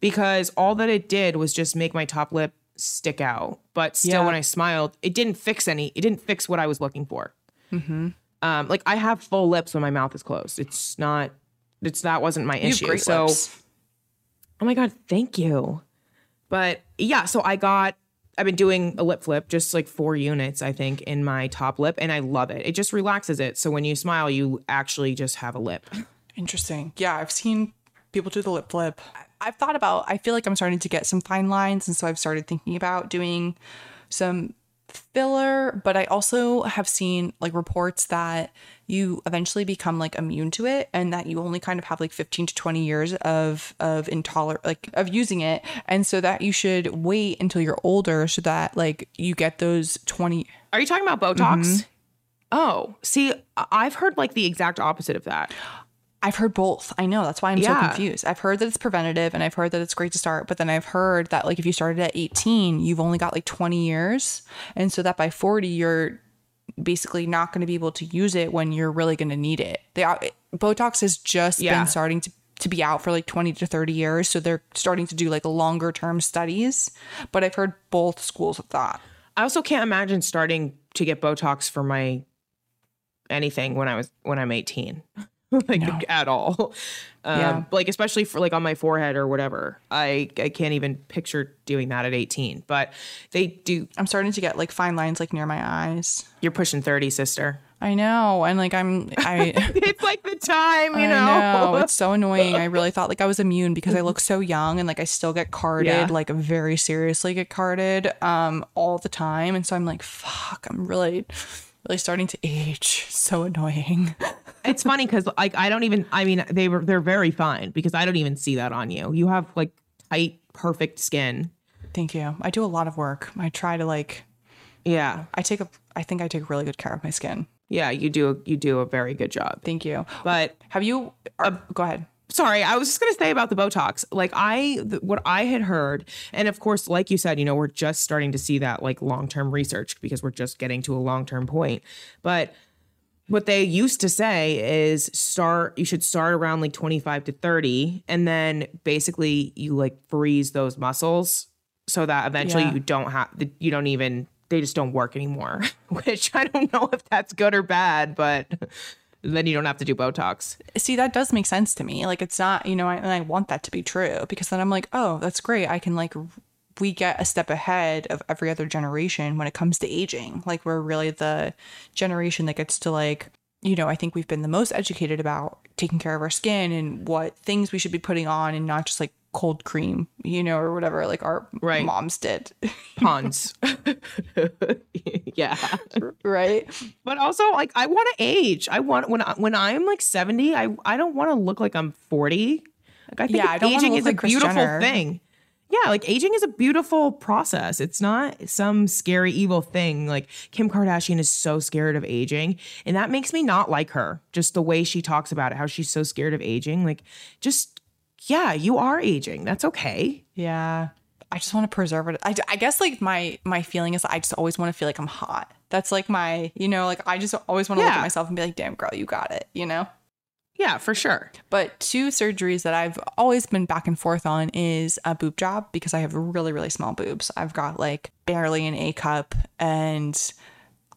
because all that it did was just make my top lip stick out. But still, Yeah. when I smiled, it didn't fix any. It didn't fix what I was looking for. Mm-hmm. Um, like I have full lips when my mouth is closed. It's not. It's that wasn't my You issue. so, lips. oh my god, thank you. But yeah, so I got. I've been doing a lip flip, just like four units, I think, in my top lip, and I love it. It just relaxes it. So when you smile, you actually just have a lip. Interesting. Yeah, I've seen people do the lip flip. I've thought about, I feel like I'm starting to get some fine lines. And so I've started thinking about doing some filler, but I also have seen like reports that you eventually become like immune to it and that you only kind of have like 15 to 20 years of of intolerant like of using it and so that you should wait until you're older so that like you get those 20 Are you talking about Botox? Mm-hmm. Oh, see, I've heard like the exact opposite of that. I've heard both. I know. That's why I'm Yeah. so confused. I've heard that it's preventative and I've heard that it's great to start, but then I've heard that like if you started at 18, you've only got like 20 years. And so that by 40, you're basically not going to be able to use it when you're really going to need it. They are, Botox has just Yeah. been starting to to be out for like 20 to 30 years, so they're starting to do like longer term studies, but I've heard both schools of thought. I also can't imagine starting to get Botox for my anything when I was when I'm 18. like at all. Um, Yeah. like especially for like on my forehead or whatever. I I can't even picture doing that at 18. But they do I'm starting to get like fine lines like near my eyes. you're pushing 30, sister. I know. And like I'm I it's like the time, you I know. know. It's so annoying. I really thought like I was immune because I look so young and like I still get carded, Yeah. like very seriously get carded um all the time. And so I'm like, fuck, I'm really really starting to age. So annoying. it's funny because like I don't even. I mean, they were they're very fine because I don't even see that on you. You have like tight, perfect skin. Thank you. I do a lot of work. I try to like Yeah, I take a I think I take really good care of my skin. yeah. You do you do a very good job. Thank you. But Have you uh, go ahead. Sorry, I was just gonna say about the Botox. Like I, th- what I had heard, and of course, like you said, you know, we're just starting to see that like long term research because we're just getting to a long term point. But what they used to say is start. You should start around like twenty five to thirty, and then basically you like freeze those muscles so that eventually Yeah. you don't have you don't even they just don't work anymore. Which I don't know if that's good or bad, but. Then you don't have to do Botox. See, that does make sense to me. Like it's not, you know, I, and I want that to be true because then I'm like, oh, that's great. I can like we get a step ahead of every other generation when it comes to aging. Like we're really the generation that gets to like, you know, I think we've been the most educated about taking care of our skin and what things we should be putting on and not just like cold cream, you know, or whatever like our Right. moms did. Pond's. yeah. right? But also like I want to age. I want when I, when I'm like 70, I I don't want to look like I'm 40. Like I think Yeah, I aging is like a Kris beautiful Jenner. thing. Yeah, like aging is a beautiful process. It's not some scary evil thing. Like Kim Kardashian is so scared of aging, and that makes me not like her. Just the way she talks about it, how she's so scared of aging. Like just yeah, you are aging. That's okay. Yeah. I just want to preserve it. I, I guess like my my feeling is I just always want to feel like I'm hot. That's like my, you know, like I just always want to look at myself and be like, damn girl, you got it, you know? Yeah, for sure. But two surgeries that I've always been back and forth on is a boob job because I have really, really small boobs. I've got like barely an A cup and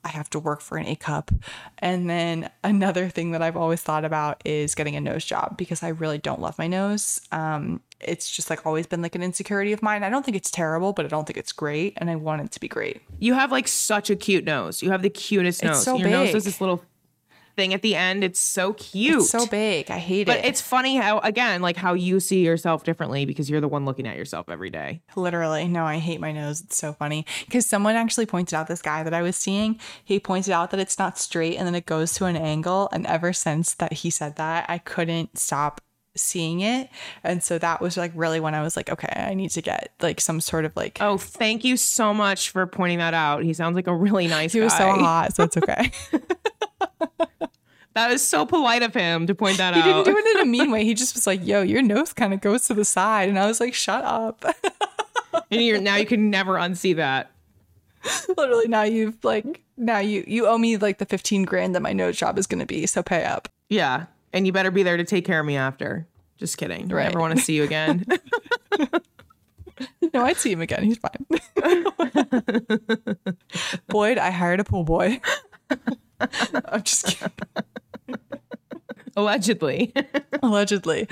I have to work for an A cup. And then another thing that I've always thought about is getting a nose job because I really don't love my nose. Um, it's just like always been like an insecurity of mine. I don't think it's terrible, but I don't think it's great. And I want it to be great. You have like such a cute nose. You have the cutest It's nose. so Your nose big. has this little thing at the end. It's so cute. It's so big. I hate But it. But it's funny how again, like how you see yourself differently because you're the one looking at yourself every day. Literally. No, I hate my nose. It's so funny. Because someone actually pointed out this guy that I was seeing. He pointed out that it's not straight and then it goes to an angle. And ever since that he said that, I couldn't stop seeing it. And so that was like really when I was like, okay, I need to get like some sort of like. Oh, thank you so much for pointing that out. He sounds like a really nice he was so hot, so it's okay. That is so polite of him to point that he out. He didn't do it in a mean way. He just was like, yo, your nose kind of goes to the side. And I was like, shut up. and you're, now you can never unsee that. Literally, now you've like, now you, you owe me like the 15 grand that my nose job is going to be. So pay up. Yeah. And you better be there to take care of me after. Just kidding. I Right. never want to see you again. No, I'd see him again. He's fine. Boyd, I hired a pool boy. I'm just kidding. Allegedly. Allegedly.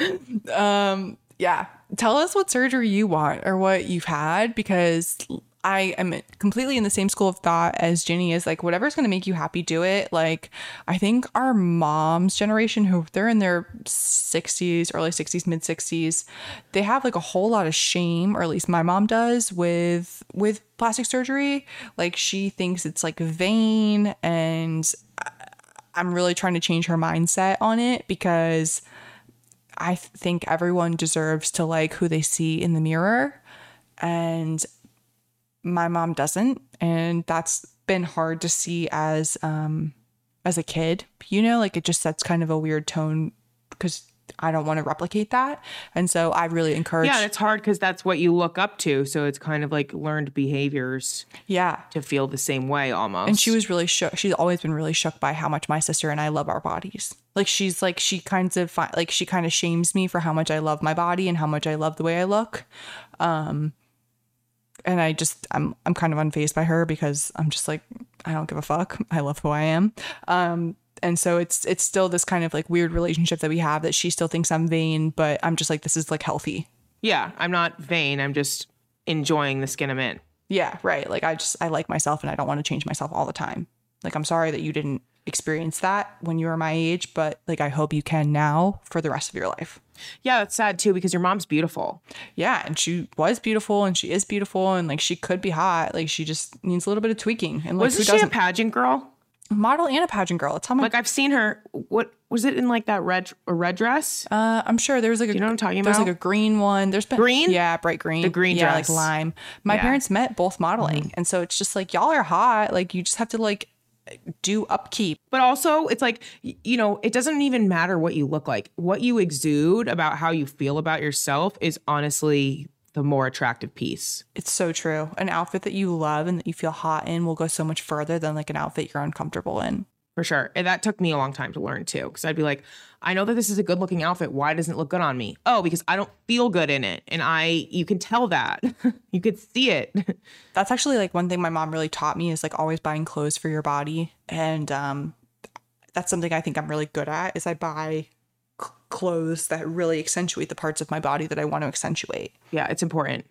Um, yeah. Tell us what surgery you want or what you've had because I am completely in the same school of thought as Ginny is like whatever's going to make you happy do it. Like I think our mom's generation who they're in their 60s, early 60s, mid 60s, they have like a whole lot of shame or at least my mom does with with plastic surgery. Like she thinks it's like vain and I'm really trying to change her mindset on it because I th- think everyone deserves to like who they see in the mirror. And my mom doesn't. And that's been hard to see as um as a kid. You know, like it just sets kind of a weird tone because I don't want to replicate that. And so I really encourage yeah, it's hard because that's what you look up to. So it's kind of like learned behaviors yeah. to feel the same way almost. And she was really shook. She's always been really shook by how much my sister and I love our bodies. Like she's like she kind of like she kind of shames me for how much I love my body and how much I love the way I look. Um and I just I'm I'm kind of unfazed by her because I'm just like I don't give a fuck. I love who I am. Um and so it's it's still this kind of like weird relationship that we have that she still thinks I'm vain, but I'm just like this is like healthy. Yeah, I'm not vain. I'm just enjoying the skin I'm in. Yeah, right. Like I just I like myself and I don't want to change myself all the time. Like I'm sorry that you didn't experience that when you were my age, but like I hope you can now for the rest of your life. Yeah, it's sad too because your mom's beautiful. Yeah, and she was beautiful and she is beautiful and like she could be hot. Like she just needs a little bit of tweaking. And like Wasn't she a pageant girl? model and a pageant girl. How my Like I've seen her. What was it in like that red a red dress? uh, I'm sure there was like a you know what I'm talking there's about? like a green one. There's been Green? Yeah, bright green. The green yeah, dress. like lime. My Yeah. Mm-hmm. parents met both modeling. And so it's just like y'all are hot. Like you just have to like do upkeep. But also, it's like, you know, it doesn't even matter what you look like. What you exude about how you feel about yourself is honestly the more attractive piece. It's so true. An outfit that you love and that you feel hot in will go so much further than like an outfit you're uncomfortable in. For sure. And that took me a long time to learn too. Cause I'd be like, I know that this is a good looking outfit. Why doesn't it look good on me? Oh, because I don't feel good in it. And I, you can tell that. you could see it. That's actually like one thing my mom really taught me is like always buying clothes for your body. And um that's something I think I'm really good at is I buy c- clothes that really accentuate the parts of my body that I want to accentuate. yeah, it's important.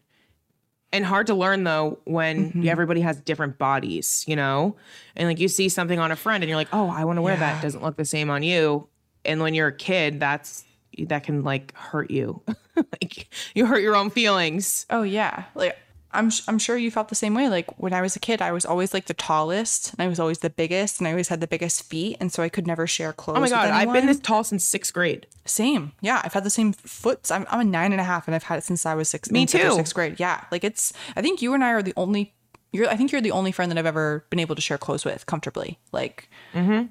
And hard to learn though when mm-hmm. everybody has different bodies, you know? And like you see something on a friend and you're like, oh, I want to wear that. It doesn't look the same on you. And when you're a kid, that's that can like hurt you. like you hurt your own feelings. Oh yeah. Like I'm I'm sure you felt the same way. Like when I was a kid, I was always like the tallest, and I was always the biggest, and I always had the biggest feet, and so I could never share clothes. Oh my with God, I've been this tall since sixth grade. Same. Yeah. I've had the same foot. I'm, I'm a nine and a half and I've had it since I was six. Me in fifth or too. Sixth grade. Yeah. Like it's, I think you and I are the only, you're, I think you're the only friend that I've ever been able to share clothes with comfortably. Like, Mm-hmm.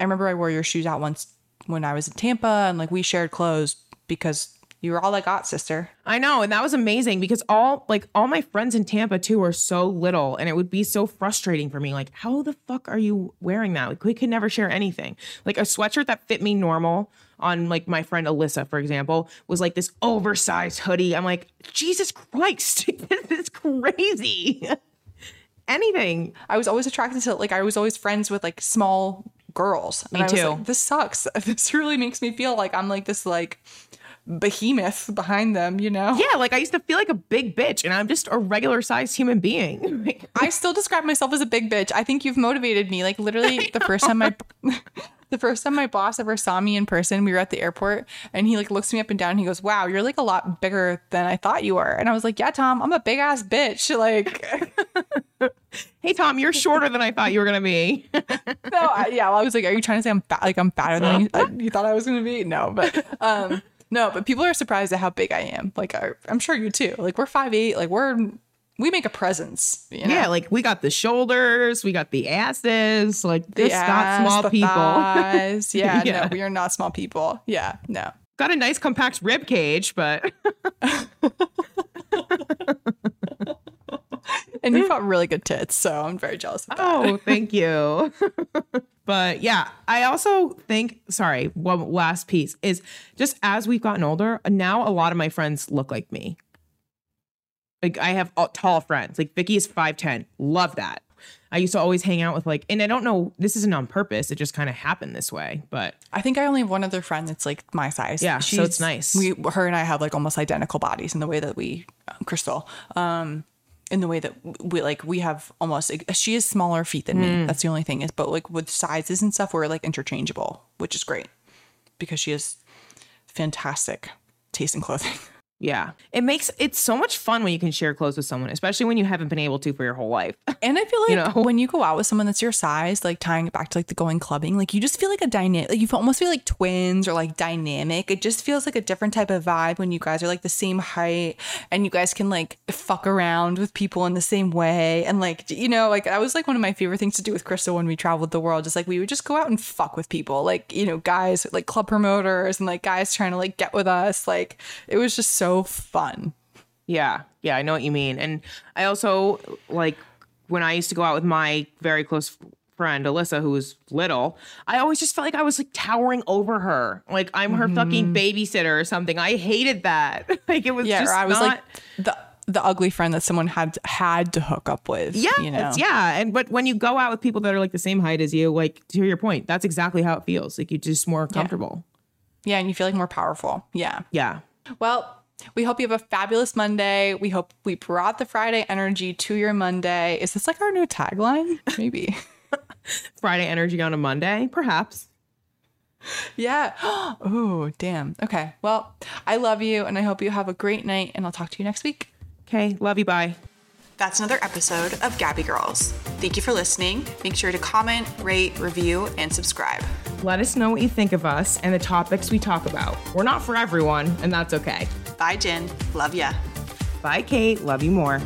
I remember I wore your shoes out once when I was in Tampa and like we shared clothes because you were all I got, sister. I know, and that was amazing because all like all my friends in Tampa too are so little, and it would be so frustrating for me. Like, how the fuck are you wearing that? Like, we could never share anything. Like a sweatshirt that fit me normal on like my friend Alyssa, for example, was like this oversized hoodie. I'm like, Jesus Christ, this is crazy. Anything. I was always attracted to, like, I was always friends with like small girls. Me I was too. like, this sucks. This really makes me feel like I'm like this, like, behemoth behind them, you know? Yeah, like I used to feel like a big bitch, and I'm just a regular sized human being. I still describe myself as a big bitch. I think you've motivated me. Like literally the first time my the first time my boss ever saw me in person, we were at the airport and he like looks me up and down and he goes, Wow, you're like a lot bigger than I thought you were. And I was like, Yeah, Tom, I'm a big ass bitch. Like hey Tom, you're shorter than I thought you were gonna be. no, I, yeah. Well, I was like, Are you trying to say I'm fat like I'm fatter than you, uh, you thought I was gonna be? No, but um no, but people are surprised at how big I am. Like I, I'm sure you too. Like we're five eight, like we're we make a presence. You know? Yeah, like we got the shoulders, we got the asses, like the this not small the people. thighs. Yeah, Yeah. no, we are not small people. Yeah, no. got a nice compact rib cage, but And you've got really good tits, so I'm very jealous of that. oh, thank you. but yeah, I also think, sorry, one last piece is just as we've gotten older, now a lot of my friends look like me. Like I have all- tall friends. Like Vicky is 5'10. Love that. I used to always hang out with like, and I don't know, this isn't on purpose. It just kind of happened this way. But I think I only have one other friend that's like my size. Yeah, so it's nice. We, her and I have like almost identical bodies in the way that we, um, Crystal, um, in the way that we like we have almost. She has smaller feet than Hmm. me. That's the only thing is, but like with sizes and stuff, we're like interchangeable, which is great because she has fantastic taste in clothing. yeah, it makes it's so much fun when you can share clothes with someone, especially when you haven't been able to for your whole life. And I feel like You know? when you go out with someone that's your size, like tying it back to like the going clubbing, like you just feel like a dynamic, like you almost feel like twins or like dynamic. It just feels like a different type of vibe when you guys are like the same height and you guys can like fuck around with people in the same way. And like, you know, like that was like one of my favorite things to do with Crystal when we traveled the world. Just like we would just go out and fuck with people, like, you know, guys, like club promoters and like guys trying to like get with us. Like it was just so fun. Yeah, yeah, I know what you mean. And I also like when I used to go out with my very close friend Alyssa, who was little. I always just felt like I was like towering over her, like I'm her fucking babysitter or something. I hated that. like it was Mm-hmm. Yeah, I was not. like the the ugly friend that someone had had to hook up with. yeah, you know? yeah, and but when you go out with people that are like the same height as you, like to your point, that's exactly how it feels. Like you're just more comfortable. Yeah, and you feel like more powerful. Yeah. Yeah. Well, we hope you have a fabulous Monday. We hope we brought the Friday energy to your Monday. Is this like our new tagline? Maybe. Friday energy on a Monday? Perhaps. Yeah. oh, damn. Okay. Well, I love you and I hope you have a great night and I'll talk to you next week. Okay. Love you. Bye. That's another episode of Gabby Girls. Thank you for listening. Make sure to comment, rate, review, and subscribe. Let us know what you think of us and the topics we talk about. We're not for everyone, and that's okay. Bye, Jen. Love ya. Bye, Kate. Love you more.